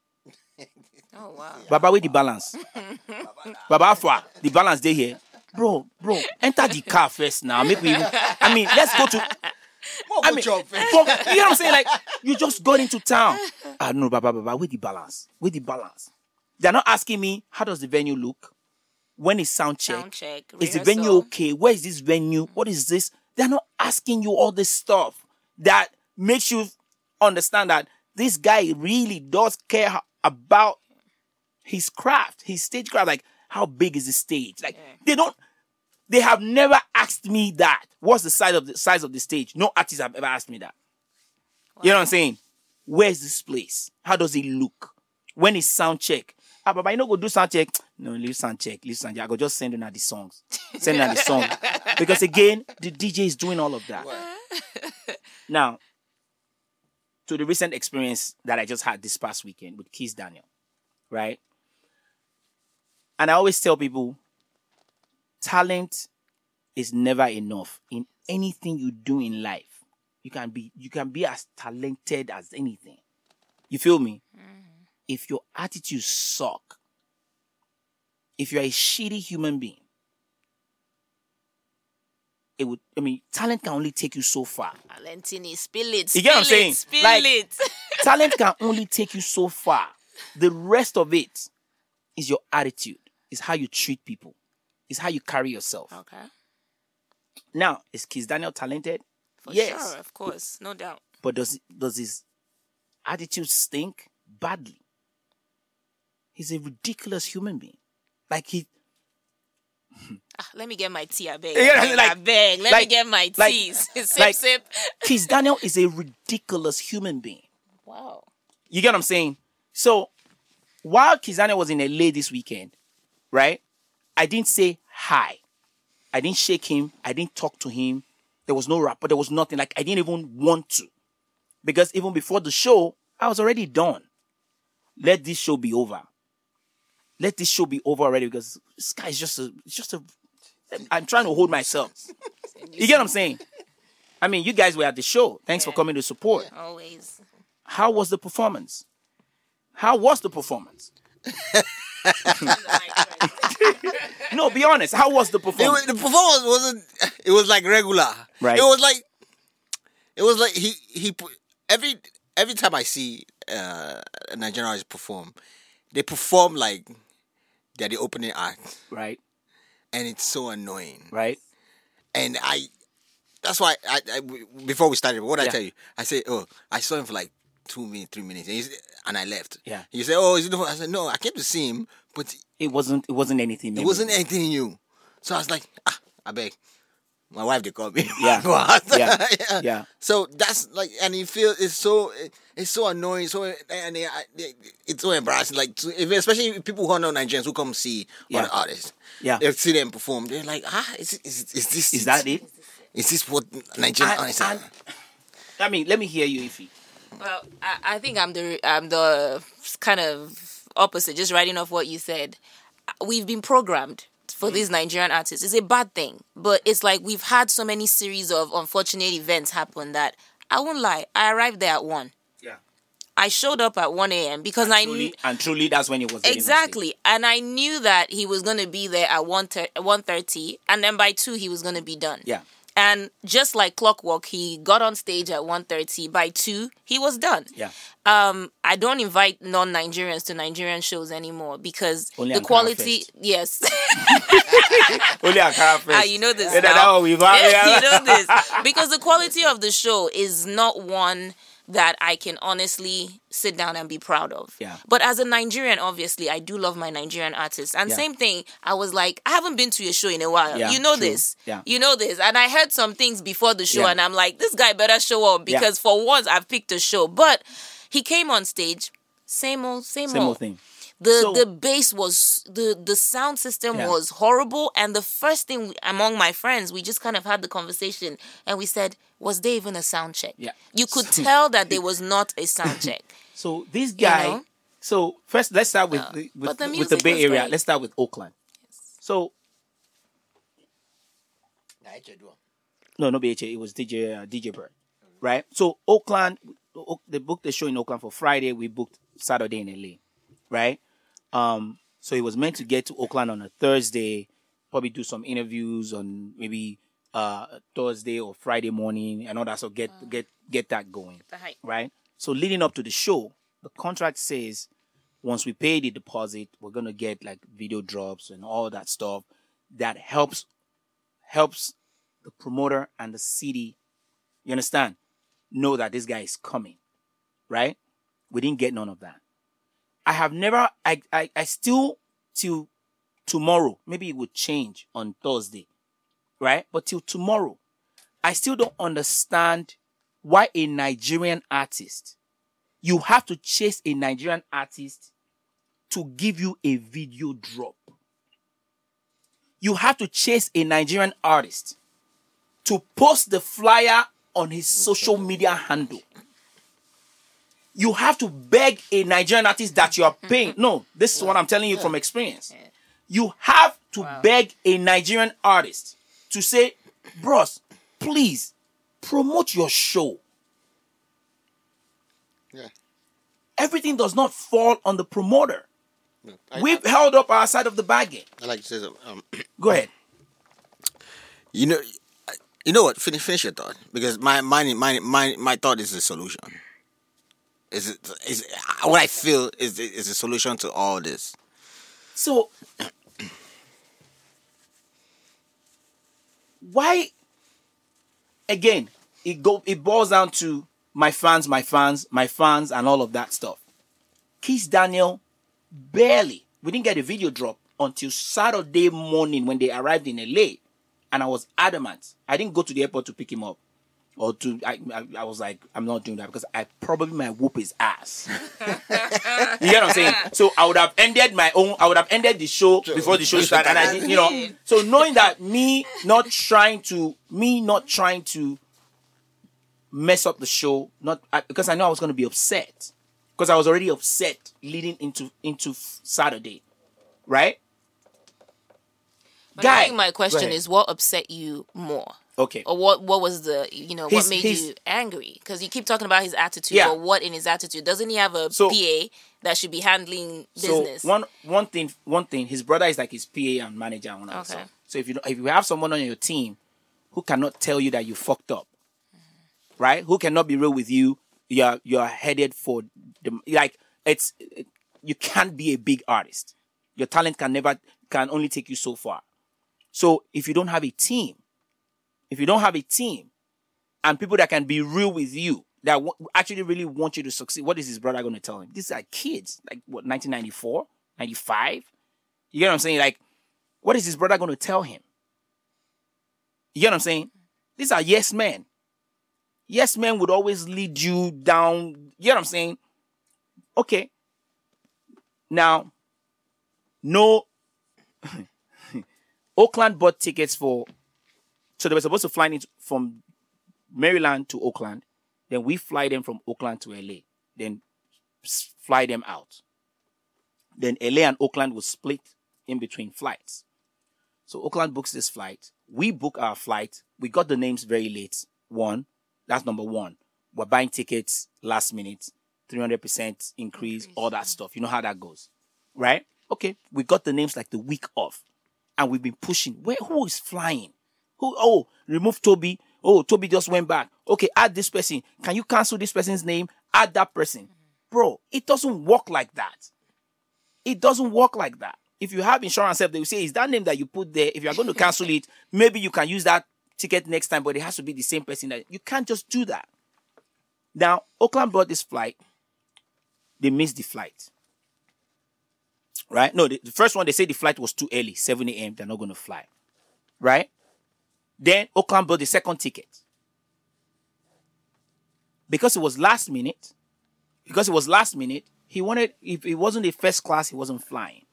Oh, wow. Baba, where the balance? Baba, Afua, the balance they here. Bro, bro, enter the car first now. Make me I mean, let's go to. I mean, from, you know what I'm saying? Like, you just got into town. Ah, Don't know, Baba, Baba, where the balance? Where the balance? They're not asking me, how does the venue look? When is sound check? Sound check. Is the venue okay? Where is this venue? What is this? They're not asking you all this stuff that makes you understand that this guy really does care about his craft, his stage craft. Like, how big is the stage? Like they don't. They have never asked me that. What's the size of the size of the stage? No artist have ever asked me that. You know what I'm saying? Where's this place? How does it look? When is sound check? Ah, but I know go do sound check. No, leave sound check. Leave sound check. I go just send her the songs. Send her the song. Because again, the DJ is doing all of that. Now, to the recent experience that I just had this past weekend with Kizz Daniel, right? And I always tell people, talent is never enough in anything you do in life. You can be you can be as talented as anything. You feel me? Mm-hmm. If your attitude suck, if you're a shitty human being, it would I mean talent can only take you so far. Valentini, spill it. You get what I'm saying? Spill Like- it. talent can only take you so far. The rest of it is your attitude, is how you treat people, is how you carry yourself. okay. Now, is Kizz Daniel talented? For yes. sure, of course. No doubt. But does does his attitude stink badly? He's a ridiculous human being. Like he Ah, let me get my tea, I beg. Yeah, like- I beg. Let me get my like- tea. sip, like- sip. Kizz Daniel is a ridiculous human being. Wow. You get what I'm saying? So while Kizania was in LA this weekend, right? I didn't say hi. I didn't shake him. I didn't talk to him. There was no rapport. There was nothing. Like I didn't even want to. Because even before the show, I was already done. Let this show be over. Let this show be over already because this guy is just a just a I'm trying to hold myself. You get what I'm saying? I mean, you guys were at the show. Thanks for coming to support. Always. How was the performance? How was the performance? No, be honest. How was the performance? wa- the performance wasn't. It was like regular. Right. It was like. It was like he he every every time I see uh, a Nigerian artist perform, they perform like they're the opening act, right, and it's so annoying. right. And I, that's why I, I before we started, what did Yeah. I tell you? I said, oh, I saw him for like two minutes, three minutes, and, he's, and I left. Yeah. You say, oh, is it? the- I said, no, I came to see him, but It wasn't. It wasn't anything. it wasn't anything new. So I was like, ah, I beg. My wife they call me. Yeah. Go out. Yeah. Yeah. So that's like, and you feel it's so it's so annoying. So and they, they, it's so embarrassing. Like to, if, especially people who are not Nigerians who come see Yeah. other artists. Yeah. They see them perform. They're like, ah, is, is, is this Is that it? Is this what Nigerian And- artists are? I mean, let me hear you, Ify. Well, I, I think I'm the I'm the kind of opposite. Just writing off what you said, we've been programmed for these Nigerian artists. It's a bad thing, but it's like we've had so many series of unfortunate events happen that I won't lie. I arrived there at one. Yeah. I showed up at one a.m. because I knew and truly, that's when it was. exactly, and I knew that he was going to be there at one one thirty, and then by two he was going to be done. Yeah. And just like clockwork, he got on stage at 1.30. By 2, he was done. Yeah. Um, I don't invite non-Nigerians to Nigerian shows anymore because Only the quality... Fest. Yes. Only Ankara first. Ah, you know this Yeah, now. that one we've had, yeah. you know this. Because the quality of the show is not one that I can honestly sit down and be proud of. Yeah. But as a Nigerian, obviously, I do love my Nigerian artists. And Yeah. same thing, I was like, I haven't been to a show in a while. Yeah, you know true. this. Yeah. You know this. And I heard some things before the show, Yeah. and I'm like, this guy better show up because for once I've picked a show. But he came on stage, same old, same, Same old thing. The So- the bass was the the sound system Yeah. was horrible and the first thing we, among my friends we just kind of had the conversation and we said was there even a sound check Yeah. you could tell that there was not a sound check So this guy. know? So first, let's start with Yeah. the, with, the with the Bay Area. great. Let's start with Oakland. So no, no BHA. It was DJ uh, DJ Bird, right? So Oakland, O- they booked the show in Oakland for Friday. We booked Saturday in LA, right? Um, so he was meant to get to Oakland on a Thursday, probably do some interviews on maybe uh Thursday or Friday morning and all that. So get get get that going, hype. right? So leading up to the show, the contract says once we pay the deposit, we're gonna get like video drops and all that stuff that helps helps the promoter and the city, you understand, know that this guy is coming, right? We didn't get none of that. I have never, I, I, I still, till tomorrow, maybe it would change on Thursday, right? But till tomorrow, I still don't understand why a Nigerian artist, you have to chase a Nigerian artist to give you a video drop. You have to chase a Nigerian artist to post the flyer on his social media handle. You have to beg a Nigerian artist that you are paying. No, this is what I'm telling you from experience. You have to beg a Nigerian artist to say, bros, please promote your show. Yeah. Everything does not fall on the promoter. I, We've held up our side of the bargain. I like to say something. Um, Go ahead. you know, you know what? Finish, finish your thought because my my my my my thought is the solution. Is it is what I feel is is the solution to all this. So, why? Again, it go it boils down to my fans, my fans, my fans, and all of that stuff. Kizz Daniel barely we didn't get a video drop until Saturday morning when they arrived in LA, and I was adamant. I didn't go to the airport to pick him up. Or to I, I, I was like I'm not doing that because I probably might whoop his ass. you get what I'm saying? So I would have ended my own. I would have ended the show before the show started, and I did, you know. So knowing that me not trying to, me not trying to mess up the show, not I, because I know I was going to be upset, because I was already upset leading into into Saturday, right? But I think my question is, what upset you more? Okay. Or what? What was the? You know, His- what made you angry? Because you keep talking about his attitude. Yeah. But what in his attitude? Doesn't he have a So- PA that should be handling business? So one one thing one thing his brother is like his PA and manager and all Okay. So if you don't- if you have someone on your team who cannot tell you that you fucked up, right? Who cannot be real with you, you're you're headed for the like it's you can't be a big artist. Your talent can never can only take you so far. So if you don't have a team, if you don't have a team and people that can be real with you that w- actually really want you to succeed, what is his brother going to tell him? These are kids, like what 1994, 95. You get what I'm saying? Like, what is his brother going to tell him? You get what I'm saying? These are yes men. Yes men would always lead you down. You get what I'm saying? Okay. Now, no. Oakland bought tickets for so they were supposed to fly in from Maryland to Oakland. Then we fly them from Oakland to LA. Then fly them out. Then LA and Oakland will split in between flights. So Oakland books this flight. We book our flight. We got the names very late. One, that's number one. We're buying tickets last minute, 300% increase, all that stuff. You know how that goes, right? Okay, we got the names like the week off and we've been pushing. Where who is flying? Who? Oh, remove Toby. Oh, Toby just went back. Okay, add this person. Can you cancel this person's name? Add that person, bro. It doesn't work like that. It doesn't work like that. If you have insurance, they will say, "Is that name that you put there? If you are going to cancel it, maybe you can use that ticket next time, but it has to be the same person. That you can't just do that." Now, Oakland bought this flight. They missed the flight right? No, the, the first one they say the flight was too early, 7 a.m. They're not going to fly, right? Then Oakland bought the second ticket because it was last minute. Because it was last minute, he wanted. If it wasn't the first class, he wasn't flying,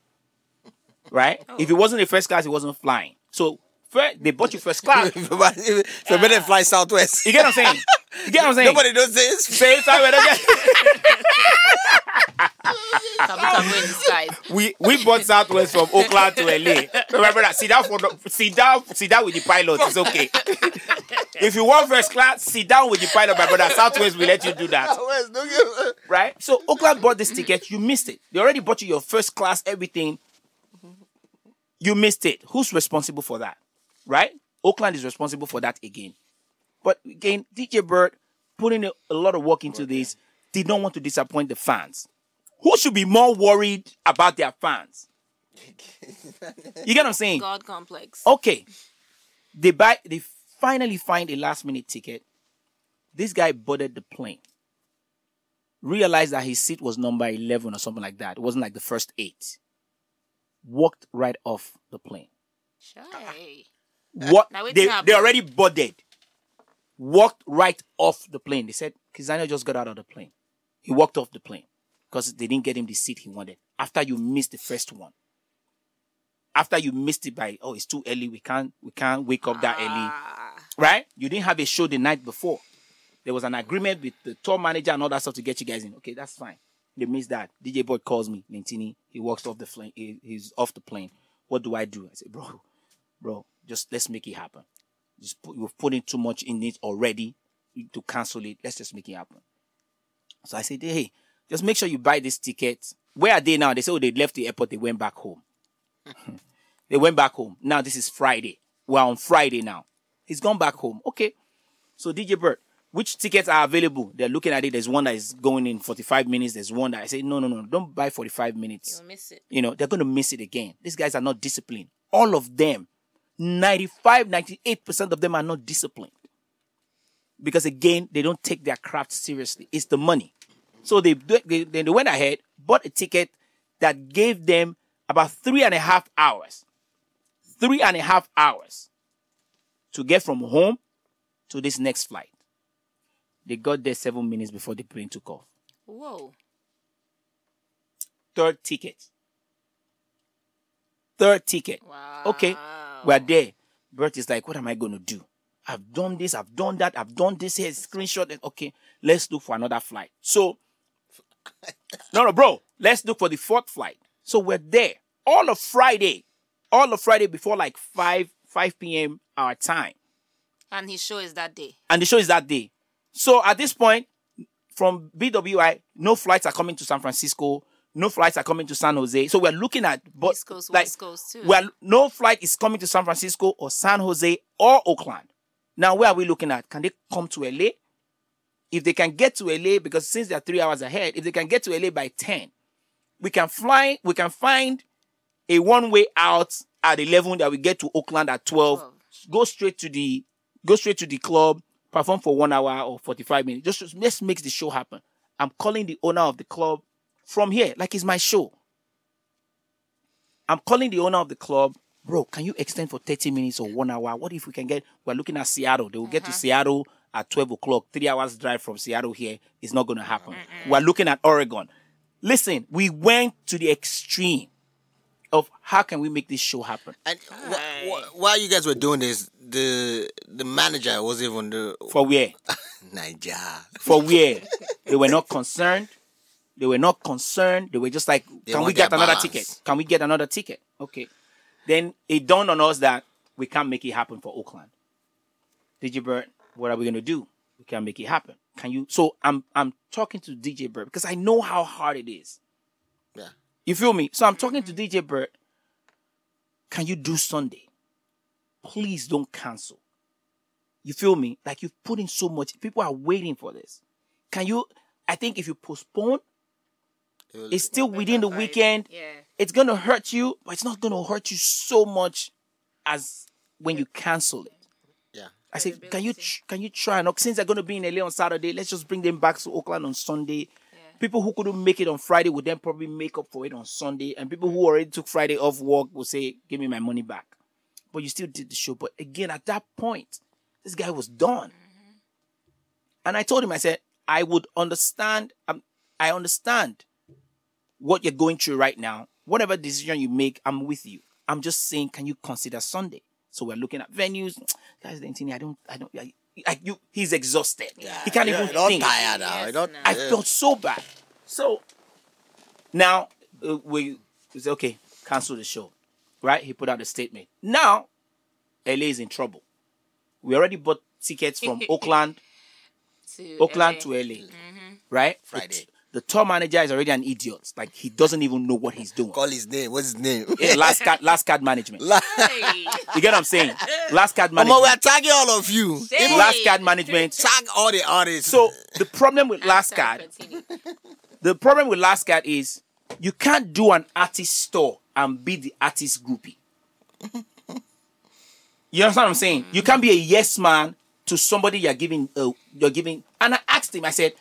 right? If it wasn't the first class, he wasn't flying. So fir- they bought you first class. if I better fly Southwest, You get what I'm saying? You get what I'm saying? nobody knows this. Say it, sorry, don't get- Kabu Kabu in disguise. we we bought Southwest from Oakland to LA. Remember that? Sit down for the, sit down, sit down with the pilot. It's okay. if you want first class, sit down with the pilot, my brother. Southwest will let you do that, Southwest, don't give- right? So Oakland bought this ticket. You missed it. They already bought you your first class, everything. You missed it. Who's responsible for that? Right? Oakland is responsible for that again. But again, DJ Bird putting a, a lot of work into this, did not want to disappoint the fans. Who should be more worried about their fans? You get what I'm saying? God complex. Okay. They buy they finally find a last minute ticket. This guy boarded the plane. Realized that his seat was number 11 or something like that. It wasn't like the first eight. walked right off the plane. Shy. What Now, they they already boarded. Walked right off the plane. They said Kizania just got out of the plane. He walked off the plane because they didn't get him the seat he wanted. After you missed the first one. After you missed it by oh it's too early. We can't we can't wake up that early. Ah. Right? You didn't have a show the night before. There was an agreement with the tour manager and all that stuff to get you guys in. Okay, that's fine. They missed that. DJ Boy calls me, Lentini. He walks off the plane. He, he's off the plane. What do I do? I said, bro, bro, just let's make it happen. Just put, you've put in too much in it already to cancel it. Let's just make it happen. So I said, hey, just make sure you buy this ticket. Where are they now? They said, oh, they left the airport. They went back home. they went back home. Now this is Friday. We're on Friday now. He's gone back home. Okay. So DJ Bird, which tickets are available? They're looking at it. There's one that is going in 45 minutes. There's one that I say, no, no, no, don't buy 45 minutes You'll miss it. you know, they're going to miss it again. These guys are not disciplined. All of them, 95, 98% of them are not disciplined. Because again, they don't take their craft seriously. It's the money. So they, they, they went ahead, bought a ticket that gave them about three and a half hours. Three and a half hours to get from home to this next flight. They got there seven minutes before the plane took off. Whoa. Third ticket. Third ticket. Wow. Okay, we're there. Bert is like, what am I going to do? I've done this, I've done that, I've done this here, screenshot. it. Okay, let's look for another flight. So, no, no, bro, let's look for the fourth flight. So we're there all of Friday, all of Friday before like 5, 5 p.m. our time. And his show is that day. And the show is that day. So at this point, from BWI, no flights are coming to San Francisco. No flights are coming to San Jose. So we're looking at but East Coast, like West Coast too. well, no flight is coming to San Francisco or San Jose or Oakland. Now, where are we looking at? Can they come to LA? If they can get to LA, because since they're three hours ahead, if they can get to LA by 10, we can fly, we can find a one-way out at 11 that we get to Oakland at 12, 12. go straight to the go straight to the club, perform for one hour or 45 minutes. Just, just let's make the show happen. I'm calling the owner of the club from here, like it's my show. I'm calling the owner of the club, bro. Can you extend for 30 minutes or one hour? What if we can get? We're looking at Seattle. They will get to uh-huh. Seattle at 12 o'clock. Three hours drive from Seattle here is not going to happen. We're looking at Oregon. Listen, we went to the extreme of how can we make this show happen And wh- wh- while you guys were doing this, the the manager was even the for where? Niger. For where? they were not concerned. They were not concerned. They were just like, They can we get another balance. ticket? Can we get another ticket? Okay. Then it dawned on us that we can't make it happen for Oakland. DJ Bird, what are we gonna do? We can't make it happen. Can you? So I'm I'm talking to DJ Bird because I know how hard it is. Yeah. You feel me? So I'm talking to DJ Bird. Can you do Sunday? Please don't cancel. You feel me? Like you've put in so much. People are waiting for this. Can you? I think if you postpone, it's still within the weekend. Yeah. It's gonna hurt you, but it's not gonna hurt you so much as when you cancel it. Yeah. I said, can you tr- can you try? And since they're gonna be in LA on Saturday, let's just bring them back to Oakland on Sunday. People who couldn't make it on Friday would then probably make up for it on Sunday, and people who already took Friday off work will say, "Give me my money back." But you still did the show. But again, at that point, this guy was done. And I told him, I said, I would understand. Um, I understand what you're going through right now. Whatever decision you make, I'm with you. I'm just saying, can you consider Sunday? So we're looking at venues, guys. Then I don't, I don't. I, I, you, he's exhausted. Yeah, he can't Yeah, even not think. tired now. Yes, not, no. I yeah. felt so bad. So now uh, we, we say, okay, cancel the show. Right? He put out a statement. Now, LA is in trouble. We already bought tickets from Oakland, To Oakland LA. to LA. Right? The- Friday. The, tour manager is already an idiot. Like he doesn't even know what he's doing. Call his name. What's his name? Yeah, last card, last card management. Hey. You get what I'm saying? Last card management. management. we're tagging all of you. Hey. Last card management. Tag all the artists. So the problem with last Sorry, card continue. The problem with Last Card is you can't do an artist store and be the artist groupie. You understand what I'm saying? You can't be a yes man to somebody you're giving. Uh, you're giving. And I asked him. I said,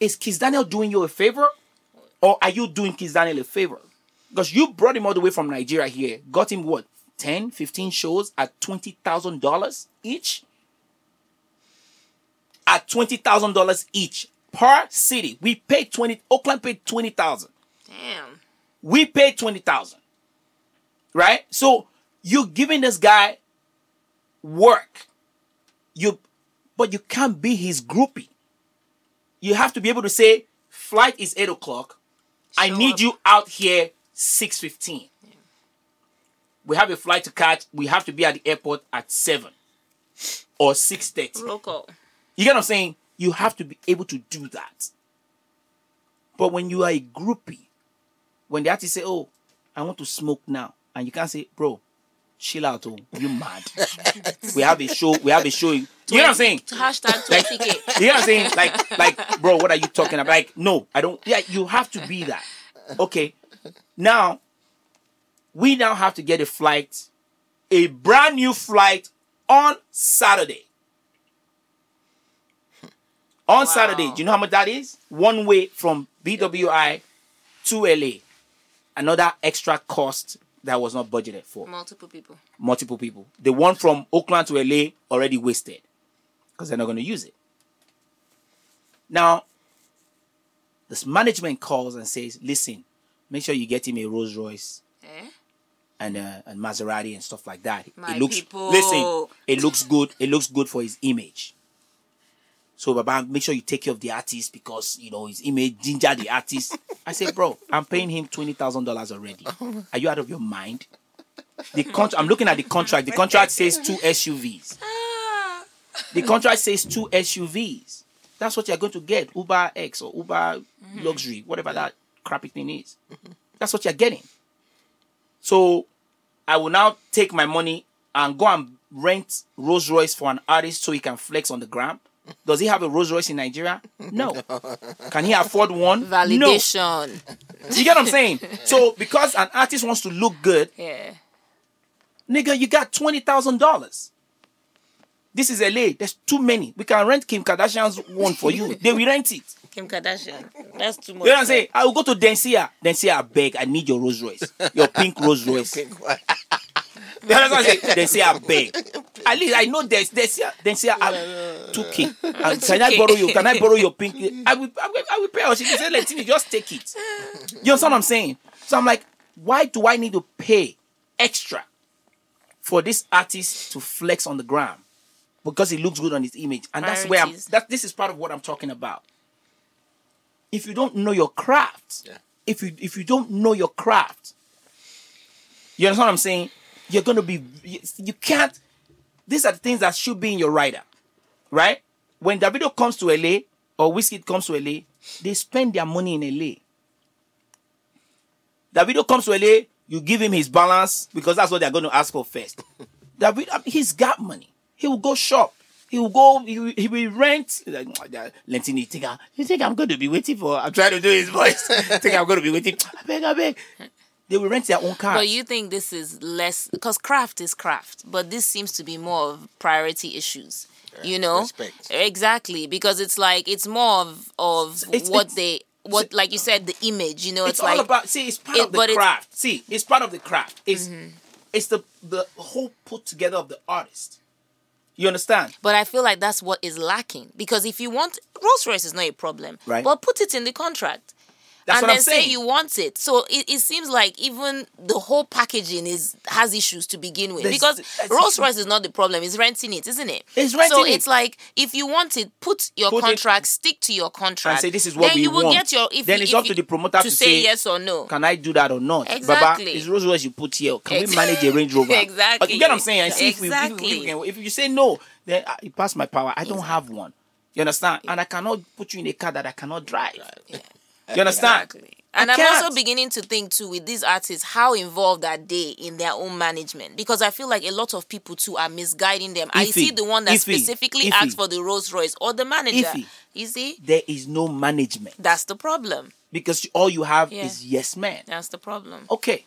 "Is Kizz Daniel doing you a favor, or are you doing Kizz Daniel a favor?" Because you brought him all the way from Nigeria here, got him what, 10, 15 shows at $20,000 each? At $20,000 each per city. We paid 20, Oakland paid 20,000. Damn. We paid 20,000. Right? So you're giving this guy work. You, but you can't be his groupie. You have to be able to say, flight is 8 o'clock. I need up. you out here 6.15. We have a flight to catch. We have to be at the airport at 7 or 6.30. Roll call. You get what I'm saying? You have to be able to do that. But when you are a groupie, when the artist say, "Oh, I want to smoke now," and you can't say, "Bro, chill out, oh, you mad?" we have a show. We have a show. You know what I'm saying? Hashtag 20k. You know what I'm saying? Like, like, bro, what are you talking about? Like, no, I don't. Yeah, you have to be that. Okay. Now, we now have to get a flight, a brand new flight on Saturday. On Saturday, do you know how much that is? One way from BWI to LA. Another extra cost that was not budgeted for Multiple people. multiple people. The one from Oakland to LA already wasted because they're not going to use it. Now, this management calls and says, "Listen, make sure you get him a Rolls Royce Eh? and uh, and Maserati and stuff like that. My it looks people. listen, it looks good. It looks good for his image. So, Baba, make sure you take care of the artist because you know his image, ginger the artist. I say, bro, I'm paying him twenty thousand dollars already. Are you out of your mind? The con- I'm looking at the contract. The contract says two SUVs. The contract says two SUVs. That's what you're going to get. Uber X or Uber Luxury, whatever that crappy thing is. That's what you're getting. So I will now take my money and go and rent Rolls Royce for an artist so he can flex on the gram. Does he have a Rolls Royce in Nigeria? No. Can he afford one? No. Validation. You get what I'm saying? So because an artist wants to look good, Yeah. nigga, you got twenty thousand dollars. This is LA. There's too many. We can rent Kim Kardashian's one for you. They will rent it. Kim Kardashian. That's too much. You know what I'm saying? Eh? I will go to Densia. Densia, I beg, I need your Rolls Royce. Your pink Rolls Royce. You know what I'm saying? Densia, I beg. At least I know Des- they say I, two K. And Can I borrow you? Can I borrow your pink? I will. I will, I will pay her. She said, "Let me just take it." You understand what I'm saying? So I'm like, why do I need to pay extra for this artist to flex on the gram? Because he looks good on his image, and that's where I'm. That this is part of what I'm talking about if you don't know your craft, Yeah. if you if you don't know your craft, you understand what I'm saying? You're gonna be you, you can't. These are the things that should be in your rider, right? When Davido comes to LA or Wizkid comes to LA, they spend their money in LA. Davido comes to LA, you give him his balance because that's what they're going to ask for first. David, he's got money. He will go shop. He will go. He will, he will rent. Lentini, you think, I, you think I'm going to be waiting for? I'm trying to do his voice. I think I'm going to be waiting? I beg, I beg. They will rent their own car. But you think this is less because craft is craft, but this seems to be more of priority issues. You know, respect. exactly because it's like it's more of of It's- what it's- they what like you said the image. You know, it's, it's, all like about. See, it's part it- of the craft. See, it's part of the craft. It's Mm-hmm. it's the the whole put together of the artist. You understand? But I feel like that's what is lacking because if you want Rolls Royce is not a problem, Right. But put it in the contract. That's and then say you want it. So it, it seems like even the whole packaging is has issues to begin with. There's- because Rolls Royce is not the problem, it's renting it, isn't it? It's renting so it. it's like if you want it, put your Put it- contract, stick to your contract. and say this is what then we you will want. get your if then you- it's if up to the promoter to, to say yes or no. Can I do that or not? Baba, Exactly. it's Rolls Royce you put here. Can Ex- we manage a Range Rover? Exactly. You get what I'm saying? See if, we, if, if, Exactly. you say no, then uh, it passed my power. I don't have one. You understand? And I cannot put you in a car that I cannot drive. Uh, you understand? Exactly. And I I'm can't. also beginning to think too with these artists how involved are they in their own management because I feel like a lot of people too are misguiding them. I see the one that specifically asked for the Rolls Royce or the manager. You see, There is no management that's the problem. because all you have Yeah. is yes man. That's the problem. Okay.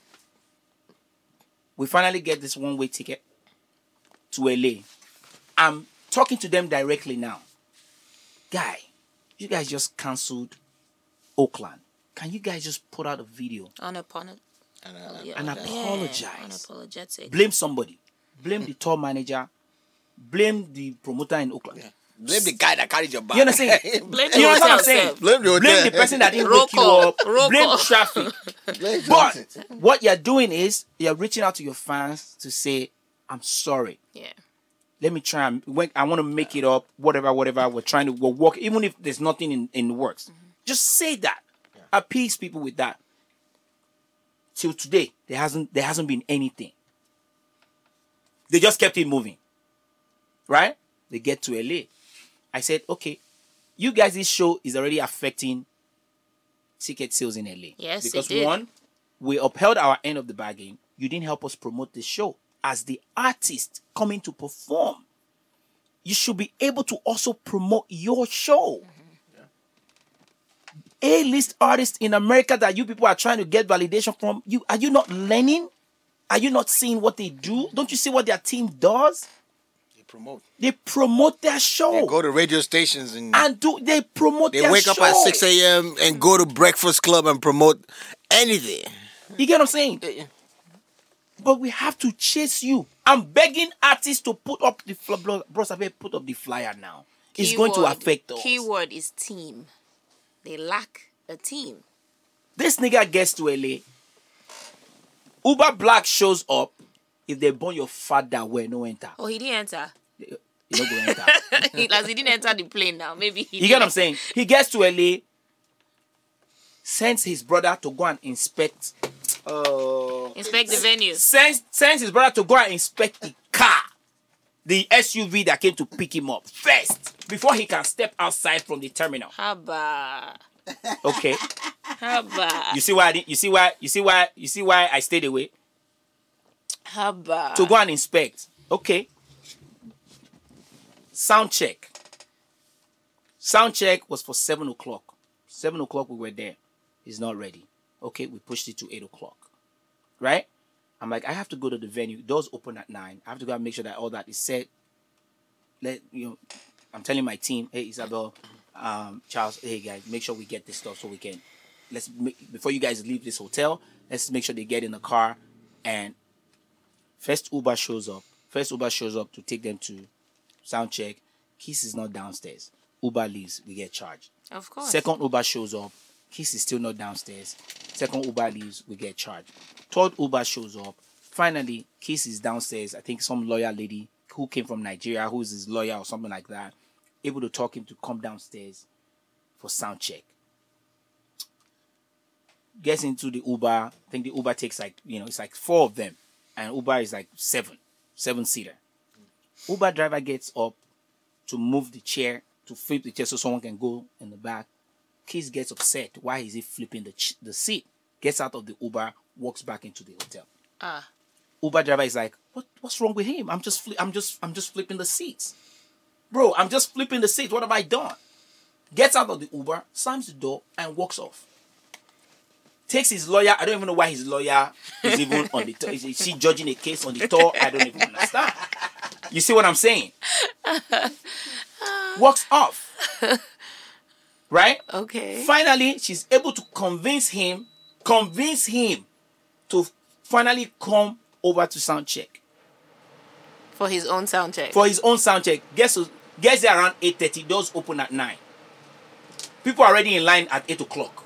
We finally get this one way ticket to LA. I'm talking to them directly now. Guy, you guys just cancelled Oakland. Can you guys just put out a video On upon it. And, uh, Yeah, And apologize. Unapologetic. Blame somebody. Blame the tour manager. Blame the promoter in Oakland. blame the guy that carried your bag. You understand? Blame the You know what I'm saying? blame the. Blame the person that didn't Roll wake you up. Roll Blame call. traffic. Blame But Johnson. what you're doing is you're reaching out to your fans to say, "I'm sorry. Yeah. Let me try. And I want to make it up. Whatever, whatever. We're trying to we're work. Even if there's nothing in in the works, just say that. Appease people with that. Till today, there hasn't there hasn't been anything. They just kept it moving. Right? They get to LA. I said, okay, you guys, this show is already affecting ticket sales in LA. Yes, it because did. one, we upheld our end of the bargain. You didn't help us promote the show as the artist coming to perform. You should be able to also promote your show. Mm-hmm. A-list artists in America that you people are trying to get validation from. You are you not learning? Are you not seeing what they do? Don't you see what their team does? They promote. They promote their show They go to radio stations and and do they promote they their wake up at 6 a.m. and go to Breakfast Club and promote anything. You get what I'm saying? But we have to chase you. I'm begging artists to put up the fl- bro, bro put up the flyer now. It's going to affect us. Keyword is team. They lack a team. This nigga gets to LA. Uber Black shows up. If they burn your father, where no enter. Oh, he didn't enter. You don't go enter. he, as he didn't enter the plane now. Maybe he You get what I'm saying? He gets to LA, sends his brother to go and inspect. Uh, Inspect the venue. sends sends his brother to go and inspect the car, the SUV that came to pick him up first before he can step outside from the terminal. Haba. Okay, Haba. you see why I didn't, you see why you see why you see why I stayed away Haba. to go and inspect. Okay, sound check. Sound check was for seven o'clock. Seven o'clock we were there. He's not ready. Okay, we pushed it to eight o'clock. Right? I'm like, I have to go to the venue. Doors open at nine. I have to go and make sure that all that is set. Let you know. I'm telling my team, hey Isabel, um, Charles, hey guys, make sure we get this stuff so we can. Let's make, before you guys leave this hotel. Let's make sure they get in the car, and first Uber shows up. First Uber shows up to take them to sound check. Kizz is not downstairs. Uber leaves. We get charged. Of course. Second Uber shows up. Kizz is still not downstairs. Second Uber leaves. We get charged. Third Uber shows up. Finally, Kizz is downstairs. I think some lawyer lady who came from Nigeria, who is his lawyer or something like that, able to talk him to come downstairs for sound check. Gets into the Uber. I think the Uber takes like, you know, it's like four of them. And Uber is like seven, seven seater. Uber driver gets up to move the chair, to flip the chair so someone can go in the back. Kizz gets upset. Why is he flipping the ch- the seat? Gets out of the Uber, walks back into the hotel. Ah. Uber driver is like, "What? What's wrong with him? I'm just, fli- I'm just, I'm just flipping the seats, bro. I'm just flipping the seats. What have I done?" Gets out of the Uber, slams the door, and walks off. Takes his lawyer. I don't even know why his lawyer is even on the. Tour. Is she judging a case on the tour? I don't even understand. You see what I'm saying? Walks off. Right? Okay. Finally, she's able to convince him, convince him to finally come over to sound check For his own sound check. for his own sound check. To, gets there around 8.30, doors open at 9. People are already in line at 8 o'clock.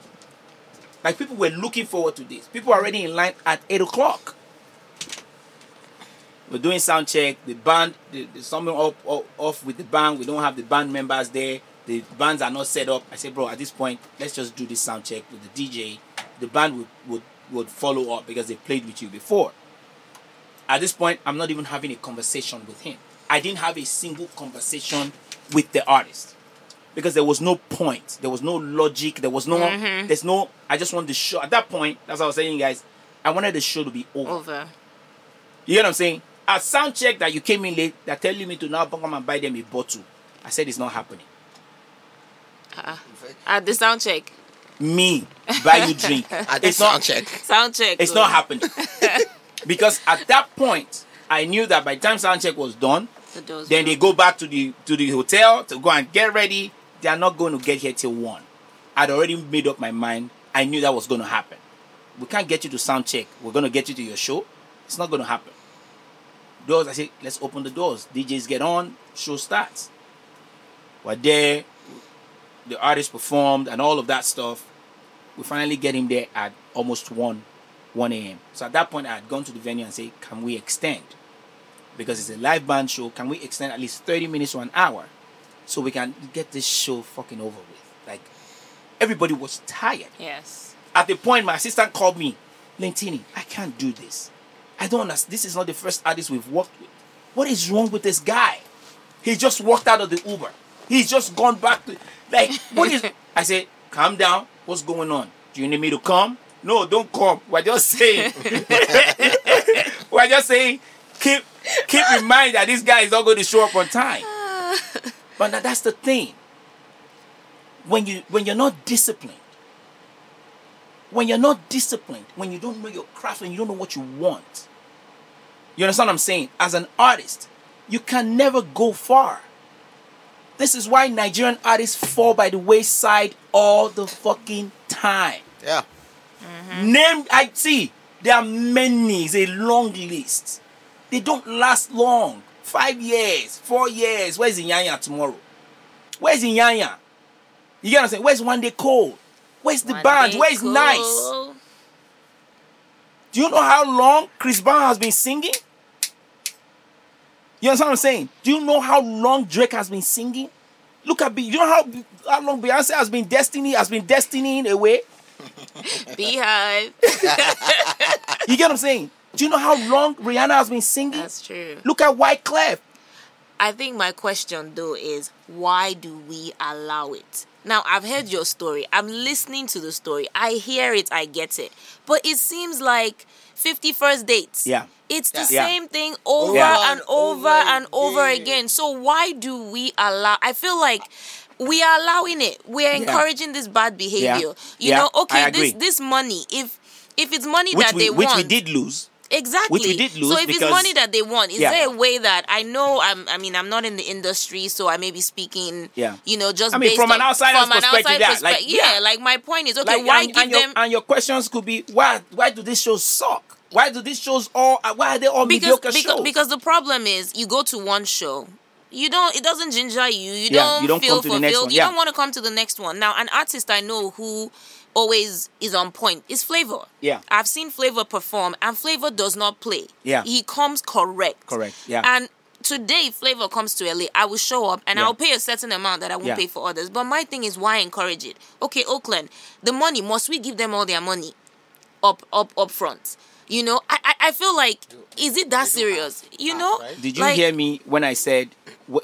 Like people were looking forward to this. People are already in line at 8 o'clock. We're doing sound check. The band, the, the something up, up off with the band. We don't have the band members there. The bands are not set up. I said, bro, at this point, let's just do this sound check with the DJ. The band would, would, would follow up because they played with you before. At this point, I'm not even having a conversation with him. I didn't have a single conversation with the artist because there was no point. There was no logic. There was no. Mm-hmm. There's no. I just wanted the show. At that point, that's what I was saying, guys. I wanted the show to be over. Over. You get what I'm saying? A sound check that you came in late, they're telling me to now come and buy them a bottle. I said it's not happening. Uh-uh. At the sound check. Me buy you drink. At the it's not sound check. Sound check. It's oh. not happening. because at that point, I knew that by the time sound check was done, The doors then they go back to the to the hotel to go and get ready. They are not going to get here till one. I'd already made up my mind. I knew that was going to happen. we can't get you to sound check. We're gonna get you to your show. It's not gonna happen. Doors, I said, let's open the doors. DJs get on, show starts. We're there, the artist performed and all of that stuff. We finally get him there at almost 1 1 a.m. So at that point, I had gone to the venue and say, Can we extend? Because it's a live band show, can we extend at least 30 minutes to an hour so we can get this show fucking over with? Like, everybody was tired. Yes. At the point, my assistant called me, Lentini, I can't do this. I don't understand. This is not the first artist we've worked with. What is wrong with this guy? He just walked out of the Uber. He's just gone back to like what is I said, calm down. What's going on? Do you need me to come? No, don't come. We're just saying. We're just saying keep keep in mind that this guy is not going to show up on time. But now that's the thing. When you when you're not disciplined, when you're not disciplined, when you don't know your craft and you don't know what you want, you understand what I'm saying? As an artist, you can never go far. This is why Nigerian artists fall by the wayside all the fucking time. Yeah. Mm-hmm. Name I see there are many, it's a long list. They don't last long. Five years, four years. Where's Iyanya tomorrow? Where's Iyanya? You get what I'm saying? Where's Wande Coal? Where's the One band? Where's cool. Nice? Do you know how long Chris Brown has been singing? You understand what I'm saying? Do you know how long Drake has been singing? Look at Be- you know how how long Beyonce has been destiny has been destinying away. BeyHive. You get what I'm saying? Do you know how long Rihanna has been singing? That's true. Look at Wyclef. I think my question though is why do we allow it? Now I've heard your story. I'm listening to the story. I hear it, I get it. But it seems like 51st dates. Yeah. It's the Yeah. same thing over Yeah. and over and over again. So why do we allow I feel like we are allowing it. We are Yeah. encouraging this bad behavior. You Yeah, know, I okay, agree. this this money, if if it's money Which that we they which want, we did lose. Exactly. Which we did lose so if because- it's money that they want, is Yeah. there a way that I know? I'm. I mean, I'm not in the industry, so I may be speaking. Yeah. You know, just I mean, based from an on- outsider's from an perspective, outside yeah, perspe- like, yeah, yeah. like my point is okay. Like, why and, give and your, them? and your questions could be why why do these shows suck? Why do these shows all why are they all because mediocre because, shows? because the problem is you go to one show you don't it doesn't ginger you you Yeah, don't you don't feel come to the next fulfilled one, you yeah. don't want to come to the next one now an artist i know who always is on point is flavor Yeah. i've seen flavor perform and flavor does not play Yeah. he comes correct Correct, yeah. and today flavor comes to la i will show up and Yeah. i'll pay a certain amount that i won't Yeah. pay for others but my thing is why encourage it okay oakland the money must we give them all their money up up up front you know i i, I feel like is it that serious you know Did you Like, hear me when I said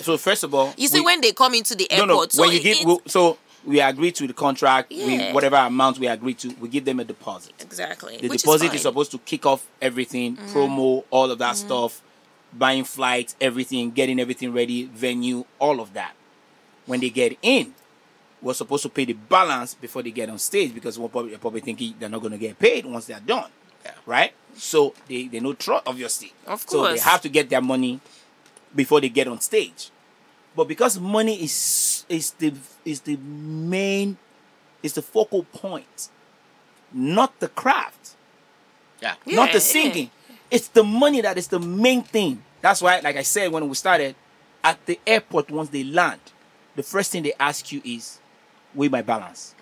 so? First of all, you see we- when they come into the no airport no so when you it- give it- we- so we agree to the contract, we, whatever amount we agree to, we give them a deposit. exactly The which deposit is, is, supposed to kick off everything, Mm-hmm. promo, all of that stuff, buying flights, everything, getting everything ready, venue, all of that. When they get in, we're supposed to pay the balance before they get on stage because we're probably, they're probably thinking they're not going to get paid once they're done, right? So they they know trust, obviously. Of course. So they have to get their money before they get on stage. But because money is is the is the main is the focal point, not the craft Yeah. not Yeah, the yeah. singing. It's the money that is the main thing. That's why, like I said when we started, at the airport once they land, the first thing they ask you is, "Weigh my balance."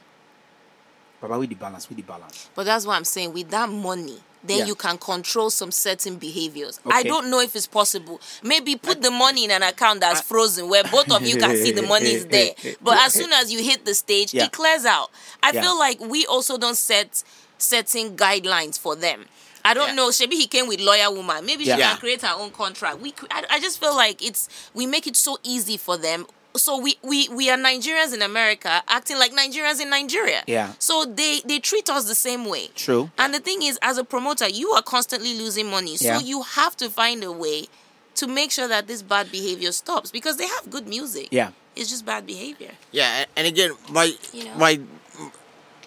Baba, with the balance, with the balance. but that's what i'm saying with that money then Yeah. you can control some certain behaviors i don't know if it's possible maybe put the money in an account that's frozen where both of you can see the money is there but as soon as you hit the stage Yeah. it clears out i Yeah. feel like we also don't set certain guidelines for them I don't Yeah. know. Maybe he came with lawyer woman. Maybe she Yeah. can create her own contract. We, I, I just feel like it's we make it so easy for them. So we, we we are Nigerians in America acting like Nigerians in Nigeria. Yeah. So they they treat us the same way. True. And the thing is, as a promoter, you are constantly losing money. So Yeah. you have to find a way to make sure that this bad behavior stops because they have good music. Yeah. It's just bad behavior. Yeah, and again, my You know? my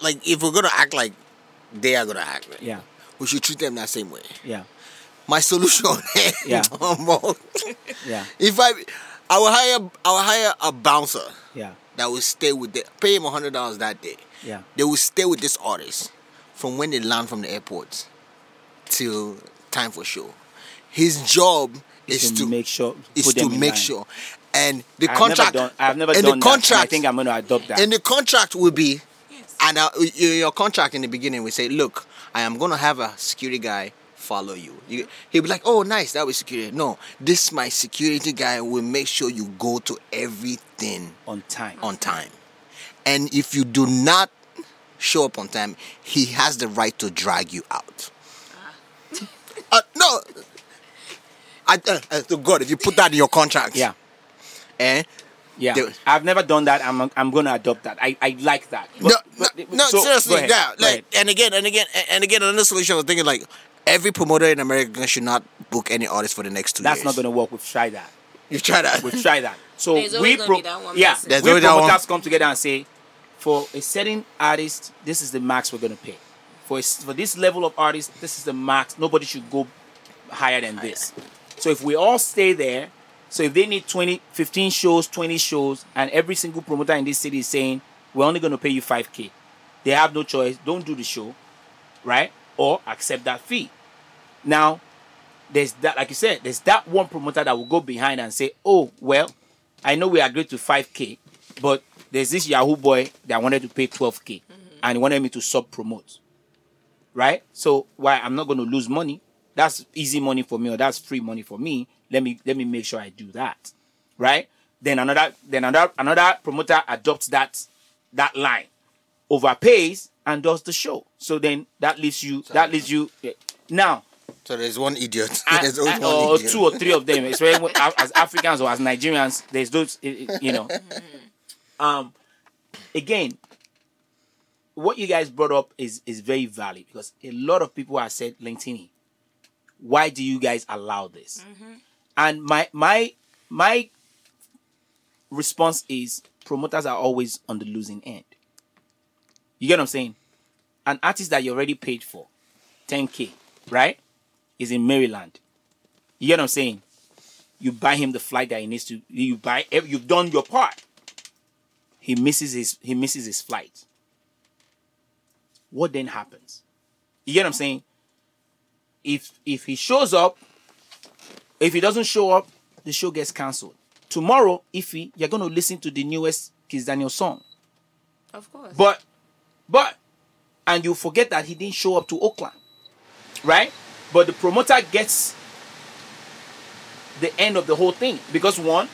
like if we're gonna act like they are gonna act, right, Yeah, we should treat them that same way. yeah, My solution, Yeah. Dumbo, yeah, if I, I will hire, I will hire a bouncer yeah, that will stay with the, pay him hundred dollars that day. yeah, They will stay with this artist from when they land from the airport till time for show. His job is to to make sure- is to make line. sure, and the I've contract. Never done, I've never and done the that, and I think I'm going to adopt that. And the contract will be, and uh, your contract in the beginning will say, look, I am going to have a security guy follow you. you. He'll be like, oh, nice, that was security. No, this my security guy will make sure you go to everything on time. on time. And if you do not show up on time, he has the right to drag you out. Uh, no. I, uh, uh, to God, if you put that in your contract, Yeah. eh? Yeah, They- I've never done that. I'm I'm going to adopt that. I, I like that. no, But- no, but- no so, seriously, ahead, yeah. Like, and again, and again, and again, another solution. I was thinking like every promoter in America should not book any artist for the next two That's years. not going to work. We've tried that. You've tried that. We've tried that. So we gonna pro- be that one yeah, person. There's we always that one. promoters come together and say, for a certain artist, this is the max we're going to pay. For a s for this level of artist, this is the max. Nobody should go higher than this. So if we all stay there, so if they need 20, 15 shows, 20 shows, and every single promoter in this city is saying, we're only going to pay you 5K, they have no choice. Don't do the show, right? Or accept that fee. Now, there's that, like you said, there's that one promoter that will go behind and say, oh, well, I know we agreed to 5K, but there's this Yahoo boy that wanted to pay 12K mm-hmm. and he wanted me to sub promote. Right? So why I'm not going to lose money. That's easy money for me or that's free money for me. Let me let me make sure I do that. Right? Then another then another another promoter adopts that that line, overpays and does the show. So then that leaves you that leaves you yeah. now So there's one idiot. I- there's always I- one or idiot. two or three of them, especially when- as Africans or as Nigerians. There's those, you know. Um, again, what you guys brought up is is very valid because a lot of people have said, Lentini, why do you guys allow this? And my my my response is promoters are always on the losing end. You get what I'm saying? An artist that you already paid for, 10k, right? Is in Maryland. You get what I'm saying? You buy him the flight that he needs to. You buy. You've done your part. He misses his. He misses his flight. What then happens? You get what I'm saying? If if he shows up, if he doesn't show up, the show gets cancelled. Tomorrow, if he, you're gonna listen to the newest Kizz Daniel song. Of course. But, but, and you forget that he didn't show up to Oakland, right? But the promoter gets the end of the whole thing because one,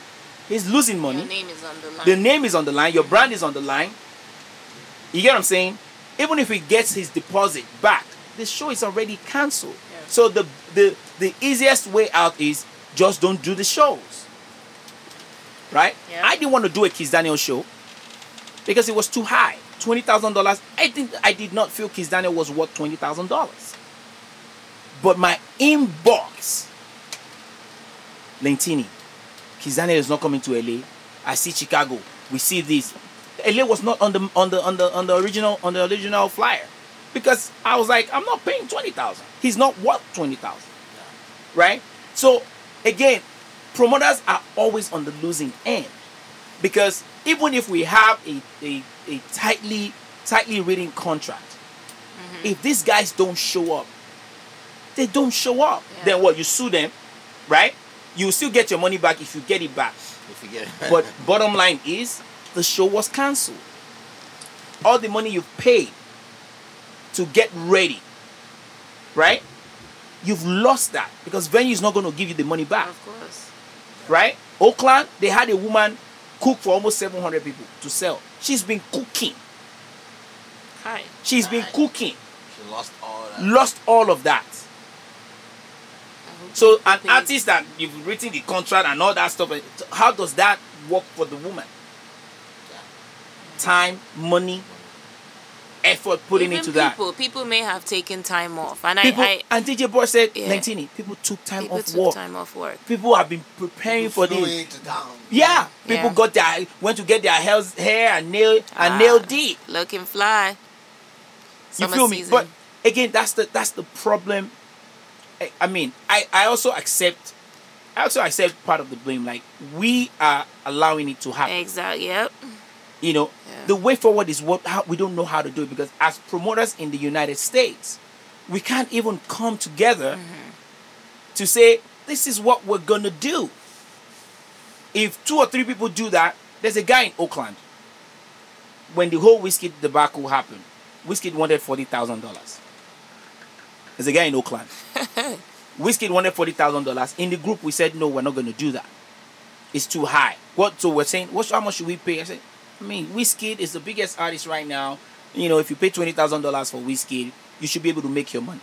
he's losing money. Your name is on the line. The name is on the line. Your brand is on the line. You get what I'm saying? Even if he gets his deposit back, the show is already cancelled. Yeah. So the the the easiest way out is just don't do the shows. Right? Yeah. I didn't want to do a Kizz Daniel show because it was too high. Twenty thousand dollars. I think I did not feel Kizz Daniel was worth twenty thousand dollars. But my inbox, Lentini, Kizz Daniel is not coming to LA. I see Chicago. We see this. LA was not on the on the on the on the original on the original flyer. Because I was like, I'm not paying twenty thousand. He's not worth twenty thousand. Right? So again, promoters are always on the losing end. Because even if we have a, a, a tightly tightly written contract, mm-hmm. if these guys don't show up, they don't show up. Yeah. Then what? You sue them, right? You still get your money back if you get it back. If you get it. But bottom line is the show was cancelled. All the money you paid to get ready, right? You've lost that because venue is not going to give you the money back, Of course. right? Oakland, they had a woman cook for almost 700 people to sell. She's been cooking. Hi. She's been cooking. She lost all that. Lost all of that. So an pays. artist that you've written the contract and all that stuff, eh, how does that work for the woman? Time, money, effort putting Even into that. people, people may have taken time off, and People, I, I and DJ Boy said, Yeah. Lentini, people took time people off took work. time off work. People have been preparing for this. into town. Yeah, people Yeah. got their went to get their hair, hair and nail and Ah. nail deep. Looking fly. You Summer feel me? season. But again, that's the that's the problem. I, I mean, I I also accept. I also accept part of the blame. Like we are allowing it to happen. Exactly. Yep. You know, Yeah. The way forward is what how, we don't know how to do it because as promoters in the United States, we can't even come together mm-hmm. to say this is what we're gonna do. If two or three people do that, there's a guy in Oakland. When the whole whiskey debacle happened, whiskey wanted forty thousand dollars. There's a guy in Oakland. Whiskey wanted forty thousand dollars. In the group, we said no, we're not going to do that. It's too high. What? So we're saying, what? How much should we pay? I said, I mean, Whiskey is the biggest artist right now. You know, if you pay twenty thousand dollars for Whiskey, you should be able to make your money.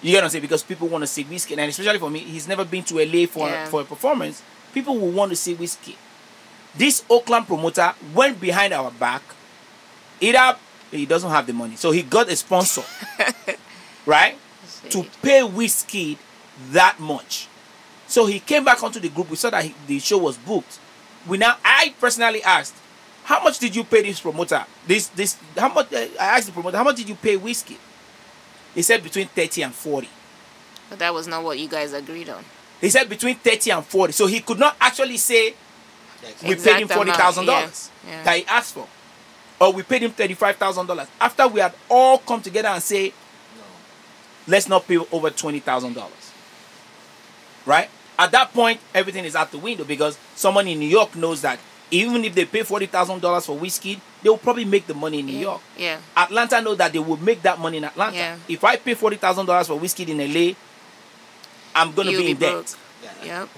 You get what I'm saying? Because people want to see Whiskey, and especially for me, he's never been to LA for Yeah. for a performance. People will want to see Whiskey. This Oakland promoter went behind our back. Either he doesn't have the money, so he got a sponsor, right? to pay Whiskey that much. So he came back onto the group. We saw that he, the show was booked. We now, I personally asked, how much did you pay this promoter? This, this, how much? uh, I asked the promoter, how much did you pay Whiskey? He said between thirty and forty. But that was not what you guys agreed on. He said between thirty and forty. So he could not actually say we paid him forty thousand dollars amount, yeah, yeah. that he asked for, or we paid him thirty-five thousand dollars. After we had all come together and say, let's not pay over twenty thousand dollars. Right at that point, everything is out the window because someone in New York knows that even if they pay forty thousand dollars for whiskey, they will probably make the money in New York. Yeah. Atlanta know that they will make that money in Atlanta. Yeah. If I pay forty thousand dollars for whiskey in LA, I'm gonna You'll be, be in debt. broke. Yep.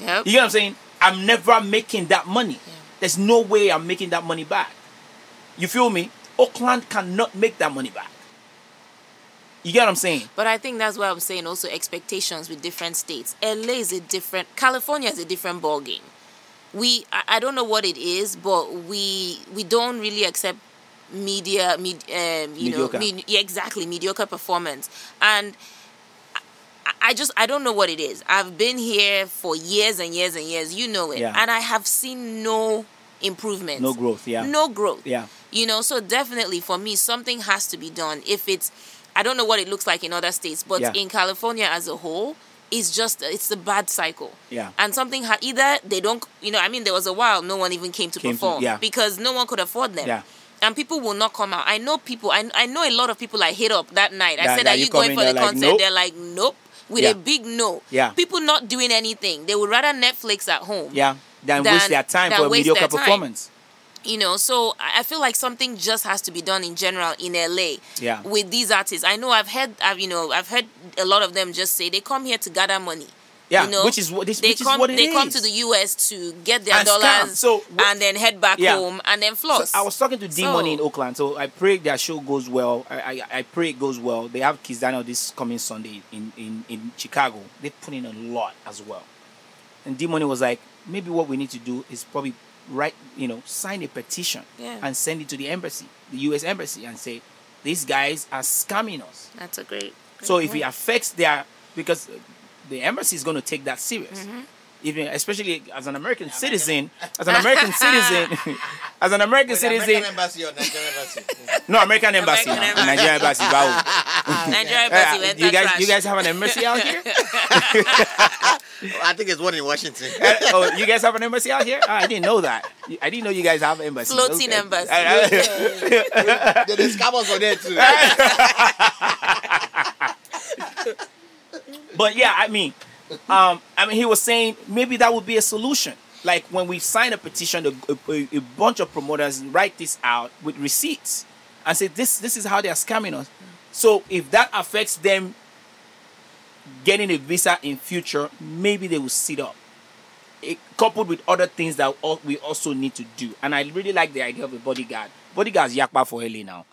Yep. You get what I'm saying? I'm never making that money. Yeah. There's no way I'm making that money back. You feel me? Oakland cannot make that money back. You get what I'm saying? But I think that's why I'm saying also expectations with different states. LA is a different, California is a different ball game. We, I, I don't know what it is, but we we don't really accept media, med, um, you Mediocre. know, med, yeah, exactly mediocre performance, and I, I just I don't know what it is. I've been here for years and years and years. You know it, Yeah. and I have seen no improvement, No growth, yeah. no growth. Yeah. You know, so definitely for me, something has to be done. If it's, I don't know what it looks like in other states, but Yeah. in California as a whole, it's just it's a bad cycle. Yeah. And something ha- either they don't, you know, I mean, there was a while no one even came to Came to- perform yeah. because no one could afford them. Yeah. And people will not come out. I know people. I, I know a lot of people I hit up that night. I That- said, "Are you going for the like, concert?" "Nope." They're like, "Nope," with Yeah. a big no. Yeah. People not doing anything. They would rather Netflix at home Yeah. Then Than- waste their time than for a mediocre their time. You know so i feel like something just has to be done in general in la Yeah. with these artists i know i've heard i've you know i've heard a lot of them just say they come here to gather money Yeah, you know which is what this they which come is what they come to the us to get their And dollars So, what- and then head back Yeah. home and then floss So I was talking to D So- Money in Oakland, so I pray their show goes well. I, I, I pray it goes well. They have Kizz Daniel this coming Sunday in, in, in Chicago. They put in a lot as well. And D Money was like, maybe what we need to do is probably write, you know, sign a petition Yeah. and send it to the embassy, the U.S. embassy, and say these guys are scamming us. that's a great, great So if it affects their, because the embassy is going to take that serious. Mm-hmm. Even especially as an American citizen, as an American citizen, as an American citizen, American embassy or Nigerian embassy? no American embassy, American embassy. Nigeria embassy. Wow. Nigeria Uh, embassy went you guys, trash. you guys have an embassy out here? I think it's one in Washington. Uh, oh, you guys have an embassy out here? Ah, I didn't know that. I didn't know you guys have embassy. Floating Okay. embassy. I- I- There's scammers on there too. But yeah, I mean, um, I mean, he was saying maybe that would be a solution. Like when we sign a petition, a, a, a bunch of promoters write this out with receipts and say this this is how they are scamming us. So if that affects them getting a visa in future, maybe they will sit up. It, coupled with other things that we also need to do. And I really like the idea of a bodyguard. Bodyguard's yakpa for LA now.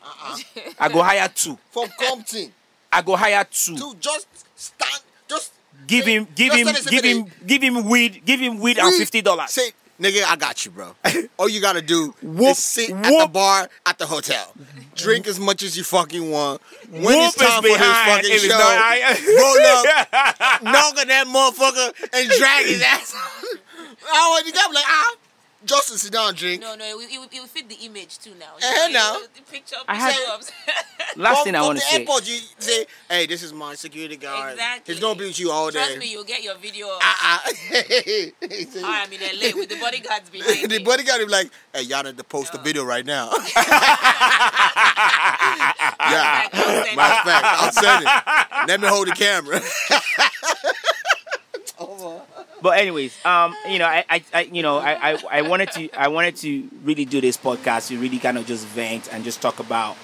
I go hire two. From Compton I go hire two. to just stand, just Give him, give him, give him, give him weed, give him weed and fifty dollars. Say, nigga, I got you, bro. All you gotta do Whoop, is sit at the bar at the hotel, drink as much as you fucking want. When Whoop it's time for his fucking show, I- roll up, knock on that motherfucker, and drag his ass. oh, and you got like, ah, just to sit down and drink. No, no, it, will- it, will- it will fit the image too now. You now. The picture, I had- picture ups. Last From- thing I want to say. airport, you say, "Hey, this is my security guard. exactly. He's gonna be with you all Trust day." me, you'll get your video. Ah, ah. I am in LA with the bodyguards behind the me. bodyguard will be like, "Hey, y'all need to post the video right now." Yeah, send matter of fact, I'll send it. Let me hold the camera. But anyways, um, you know, I, I, I you know, I, I, I wanted to, I wanted to really do this podcast to really kind of just vent and just talk about,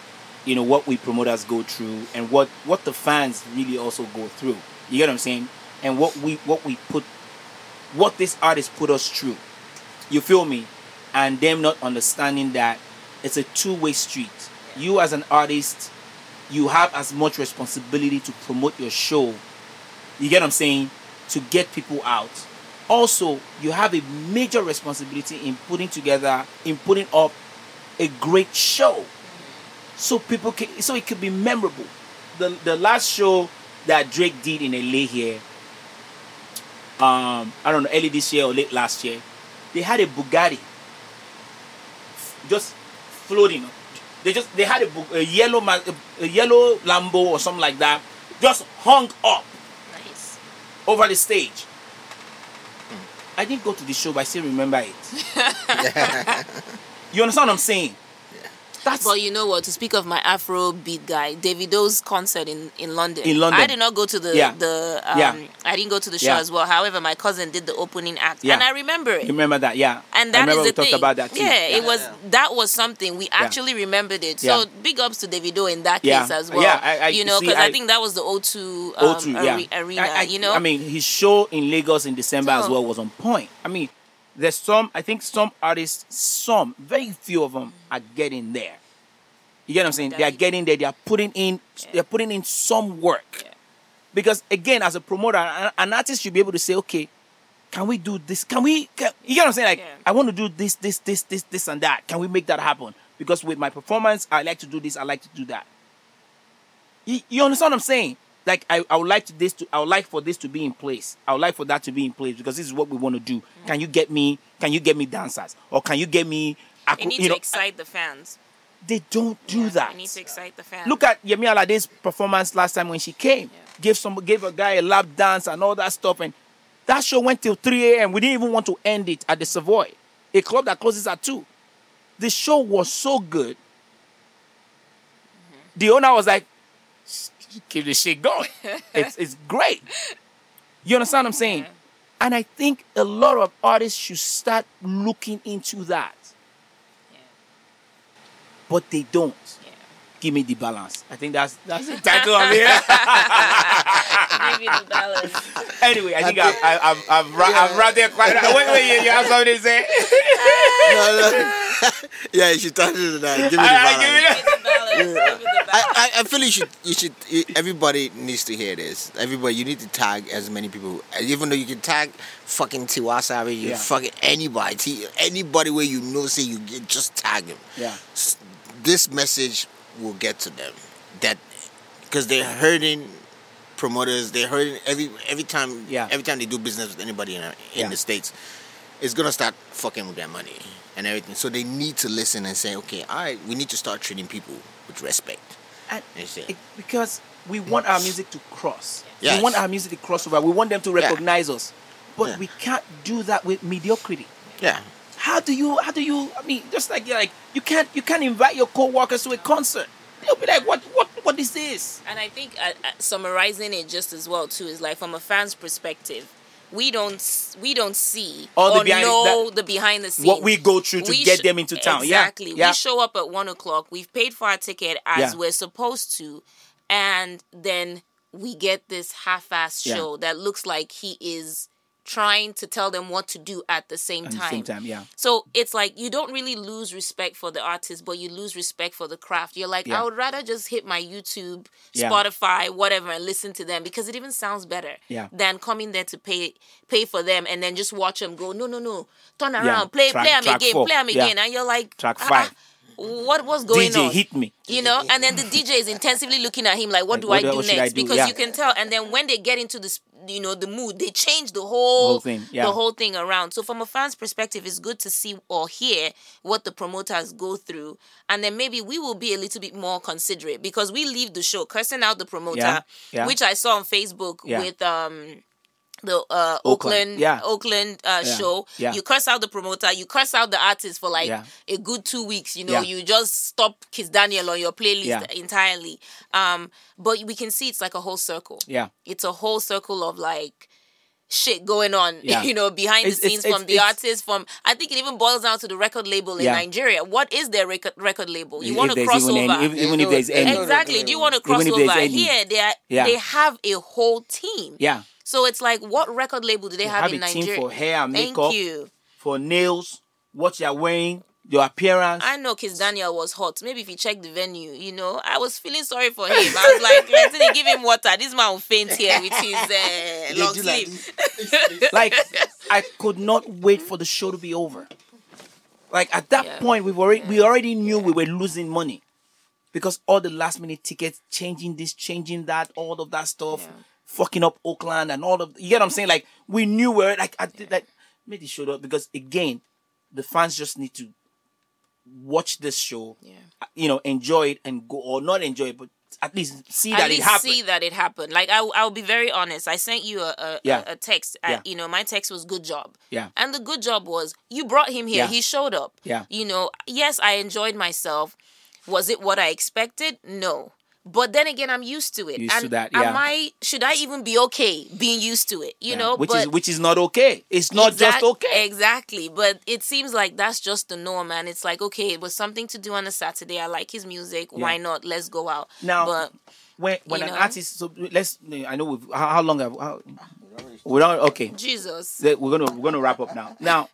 you know, what we promoters go through and what, what the fans really also go through. You get what I'm saying? And what we, what we put, what this artist put us through. You feel me? And them not understanding that it's a two-way street. You as an artist, you have as much responsibility to promote your show. You get what I'm saying? To get people out. Also, you have a major responsibility in putting together, in putting up a great show. So people can, so it could be memorable. The the last show that Drake did in LA here, um, I don't know, early this year or late last year, they had a Bugatti just floating. They just they had a, a yellow a yellow Lambo or something like that, just hung up Nice. over the stage. I didn't go to the show, but I still remember it. you understand what I'm saying? That's But you know what? To speak of my Afro beat guy, Davido's concert in, in London. In London. I did not go to the Yeah. the. Um, Yeah. I didn't go to the show Yeah. as well. However, my cousin did the opening act, Yeah. and I remember it. you remember that, yeah. and that is the we talked thing. about that too. Yeah, it was that was something we actually remembered it. So big ups to Davido in that case as well. Yeah, I- I- you know, because I, I- think that was the O2, um, O2, yeah. are- arena. You know, I mean, his show in Lagos in December as well was on point. I mean, there's some, I think some artists, some, very few of them are getting there. You get what I'm saying? They are getting there. They are putting in, they are putting in some work. Yeah. Because again, as a promoter, an, an artist should be able to say, okay, can we do this? Can we? Can, you get what I'm saying? Like, Yeah. I want to do this, this, this, this, this, and that. Can we make that happen? Because with my performance, I like to do this. I like to do that. You, you understand what I'm saying? Like I, I would like to this to I would like for this to be in place. I would like for that to be in place because this is what we want to do. Mm. Can you get me? Can you get me dancers or can you get me? they acro- need you to know, excite the fans. they don't do Yeah, that. They need to excite the fans. Look at Yemi Alade's performance last time when she came. Gave some gave a guy a lap dance and all that stuff. And that show went till 3 a.m. We didn't even want to end it at the Savoy, a club that closes at 2. The show was so good. Mm-hmm. The owner was like, keep this shit going. it's, it's great. You understand what I'm saying? And I think a lot of artists should start looking into that. But they don't. Give me the balance. I think that's that's the title of it. Give you the balance. anyway, I think I've I've I've, I've, ra- I've wrapped it quite. Wait, wait, you, you have something to say? No, no. yeah, you should touch it to that. Give me the balance. give me that. Give you the balance. Give you the balance. I, I, I feel you should you should everybody needs to hear this. Everybody, you need to tag as many people. Even though you can tag fucking Tiwa Savage, you Yeah. fucking anybody, anybody where you know, say you get, just tag him. Yeah. This message will get to them that because they're hurting promoters. They're hurting every every time. Yeah. Every time they do business with anybody in, in Yeah. the states, it's gonna start fucking with their money and everything. So they need to listen and say, okay, all right, we need to start treating people with respect. And You see. it- because we want our music to cross. Yes. We want our music to cross over. We want them to Yeah. recognize us. But Yeah. we can't do that with mediocrity. Yeah. How do you? How do you? I mean, just like you're like you can't you can't invite your co-workers to a concert. They'll be like, what what what is this? And I think uh, uh, summarizing it just as well too is like from a fan's perspective, we don't we don't see All the or behind- know that- the behind the scenes. what we go through to get them into town. Exactly. yeah. We show up at one o'clock. We've paid for our ticket as Yeah. we're supposed to, and then we get this half-ass Yeah. show that looks like he is trying to tell them what to do at the same At the time. same time, yeah. So it's like you don't really lose respect for the artist, but you lose respect for the craft. You're like, Yeah. I would rather just hit my YouTube, Yeah. Spotify, whatever, and listen to them because it even sounds better Yeah. than coming there to pay pay for them and then just watch them go. No, no, no, turn around, play, Track- play them again, four. play them again, and you're like, Track "Ah, five. What was going on? DJ on? hit me. you know and then the dj is intensively looking at him like what Like, do what i do next I do? because Yeah. you can tell and then when they get into this you know the mood they change the whole, Whole thing, yeah. the whole thing around so from a fan's perspective it's good to see or hear what the promoters go through and then maybe we will be a little bit more considerate because we leave the show cursing out the promoter Yeah, which i saw on facebook with um the uh, Oakland, Oakland, yeah. Oakland uh, Yeah, show. yeah. You curse out the promoter. You curse out the artist for like Yeah. a good two weeks. You know, Yeah. you just stop Kizz Daniel on your playlist Yeah. entirely. Um, but we can see it's like a whole circle. Yeah. It's a whole circle of like shit going on. Yeah. You know, behind It's- the it's- scenes from it's- the it's- artist. From I think it even boils down to the record label in Yeah. Nigeria. What is their record record label? You want to cross even over. any- if- even if there's any. Exactly. Do you want to cross over? any. Here, they are, Yeah. they have a whole team. Yeah. So it's like, what record label do they, have, have in a team Nigeria? for hair and Thank makeup. you. For nails, what you're wearing, your appearance. I know Kizz Daniel was hot. Maybe if you check the venue, you know, I was feeling sorry for him. I was like, let's say give him water. This man will faint here with his uh, long do like sleeve. like I could not wait for the show to be over. Like at that Yeah. point, we already we already knew we were losing money because all the last minute tickets, changing this, changing that, all of that stuff, Yeah. Fucking up Oakland and all of you get what I'm saying. Like we knew where like I did like maybe showed up because again, the fans just need to watch this show, Yeah. you know, enjoy it and go or not enjoy it, but at least see At that it least happened. see that it happened. Like I, I'll be very honest. I sent you a a, Yeah. a, a text. Uh, Yeah. you know, my text was good job. Yeah. And the good job was you brought him here. Yeah. He showed up. Yeah. You know, yes, I enjoyed myself. Was it what I expected? No. But then again, I'm used to it. Used to and that, Am yeah. I? Should I even be okay being used to it? You Yeah, know, which but is which is not okay. It's not just okay. Exactly. But it seems like that's just the norm. And it's like, okay, it was something to do on a Saturday. I like his music. Why not? Let's go out. Now, but when when an know? artist so let's i know we've how, how long have how, we don't okay Jesus. We're gonna we're gonna wrap up now now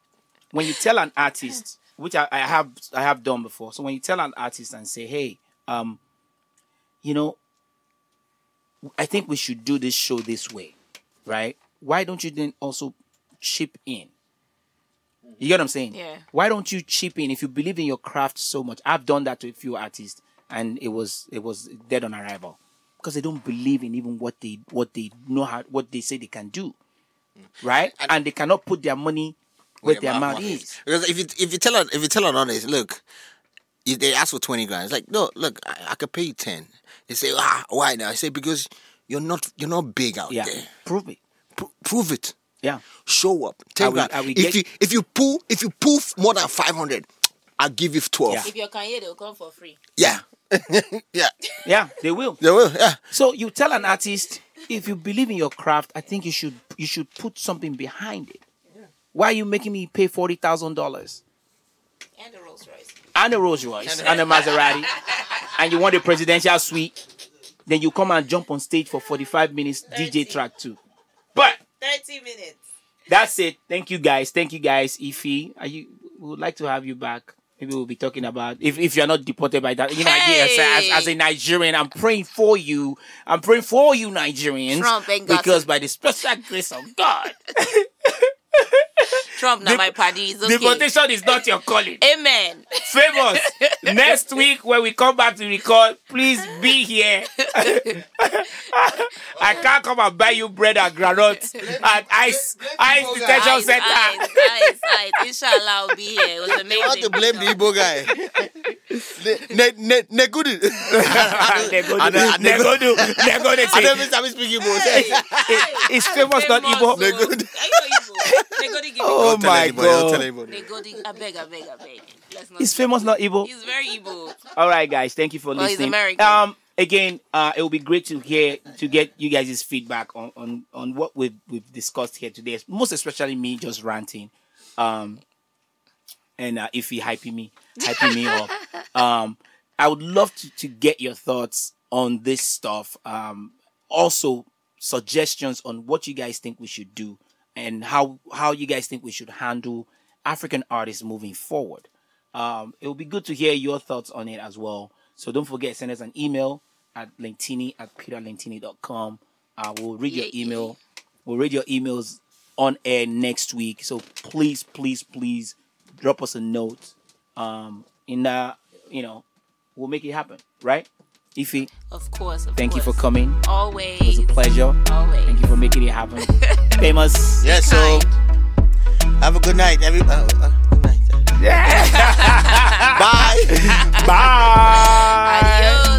when you tell an artist which I, I have i have done before so when you tell an artist and say hey um you know i think we should do this show this way right? Why don't you then also chip in? You get what i'm saying? Yeah. why don't you chip in? If you believe in your craft so much i've done that to a few artists and it was it was dead on arrival. Because they don't believe in even what they what they know how what they say they can do mm. right? And, they cannot put their money where their mouth is. Because if you if you tell an if you tell an honest, look, if they ask for twenty grand, it's like, no, look, I, I could pay you ten. They say, ah, why now? I say because you're not you're not big out yeah there. prove it Pro- prove it. yeah Show up. Ten I will- grand. I will if get- you if you pull if you pull more than five hundred, I'll give you twelve. Yeah. If you're Kanye, they'll come for free. Yeah. Yeah. yeah they will They will. Yeah. so you tell an artist if you believe in your craft i think you should you should put something behind it why are you making me pay forty thousand dollars And the Rolls Royce. And a Rolls Royce and a Maserati, and you want a presidential suite, then you come and jump on stage for 45 minutes DJ track two. But 30 minutes. that's it. Thank you guys. Thank you guys. Ify, are you? We would like to have you back. Maybe we'll be talking about if, if you're not deported by that. You know, yes, Hey! as, as a Nigerian, I'm praying for you. I'm praying for you, Nigerians, Trump because by the special grace of God, Trump, now The- my party is okay. deportation is not your calling. Amen. famous. Next week when we come back to record, please be here. I can't come and buy you bread and granuts at Ice Ice Detention Eyes, Center. eyes, eyes, eyes. Inshallah, I'll be here. It was They want to blame the Igbo guy. ne ne ne good. Negodu, I don't- I don't- Negodu, Negodu I say, never start speaking Igbo. Hey, Is famous not Igbo? They good. Are you not Igbo? They give Oh Don't my anybody, don't tell God. anybody. They go to, I beg, I beg, I beg. Let's not. Is famous not evil. He's very evil. All right, guys. Thank you for Well, he's listening. American. Um, again, uh, it will be great to hear to get you guys' feedback on on on what we've we've discussed here today. Most especially me just ranting, um, and uh, if he hyping me, hyping me up. Um, I would love to to get your thoughts on this stuff. Um, also suggestions on what you guys think we should do and how how you guys think we should handle African artists moving forward. Um, it will be good to hear your thoughts on it as well. So don't forget, send us an email at lentini at peterlentini.com. Uh, we'll read your email. We'll read your emails on air next week. So please, please, please drop us a note. Um, in uh, you know, we'll make it happen, right? Of course. Of thank course. you for coming. Always. It was a pleasure. Always. Thank you for making it happen. Famous. Yes. Yeah, so have a good night, everybody. Uh, uh, oh, good night. Yeah. Bye. Bye. Adios.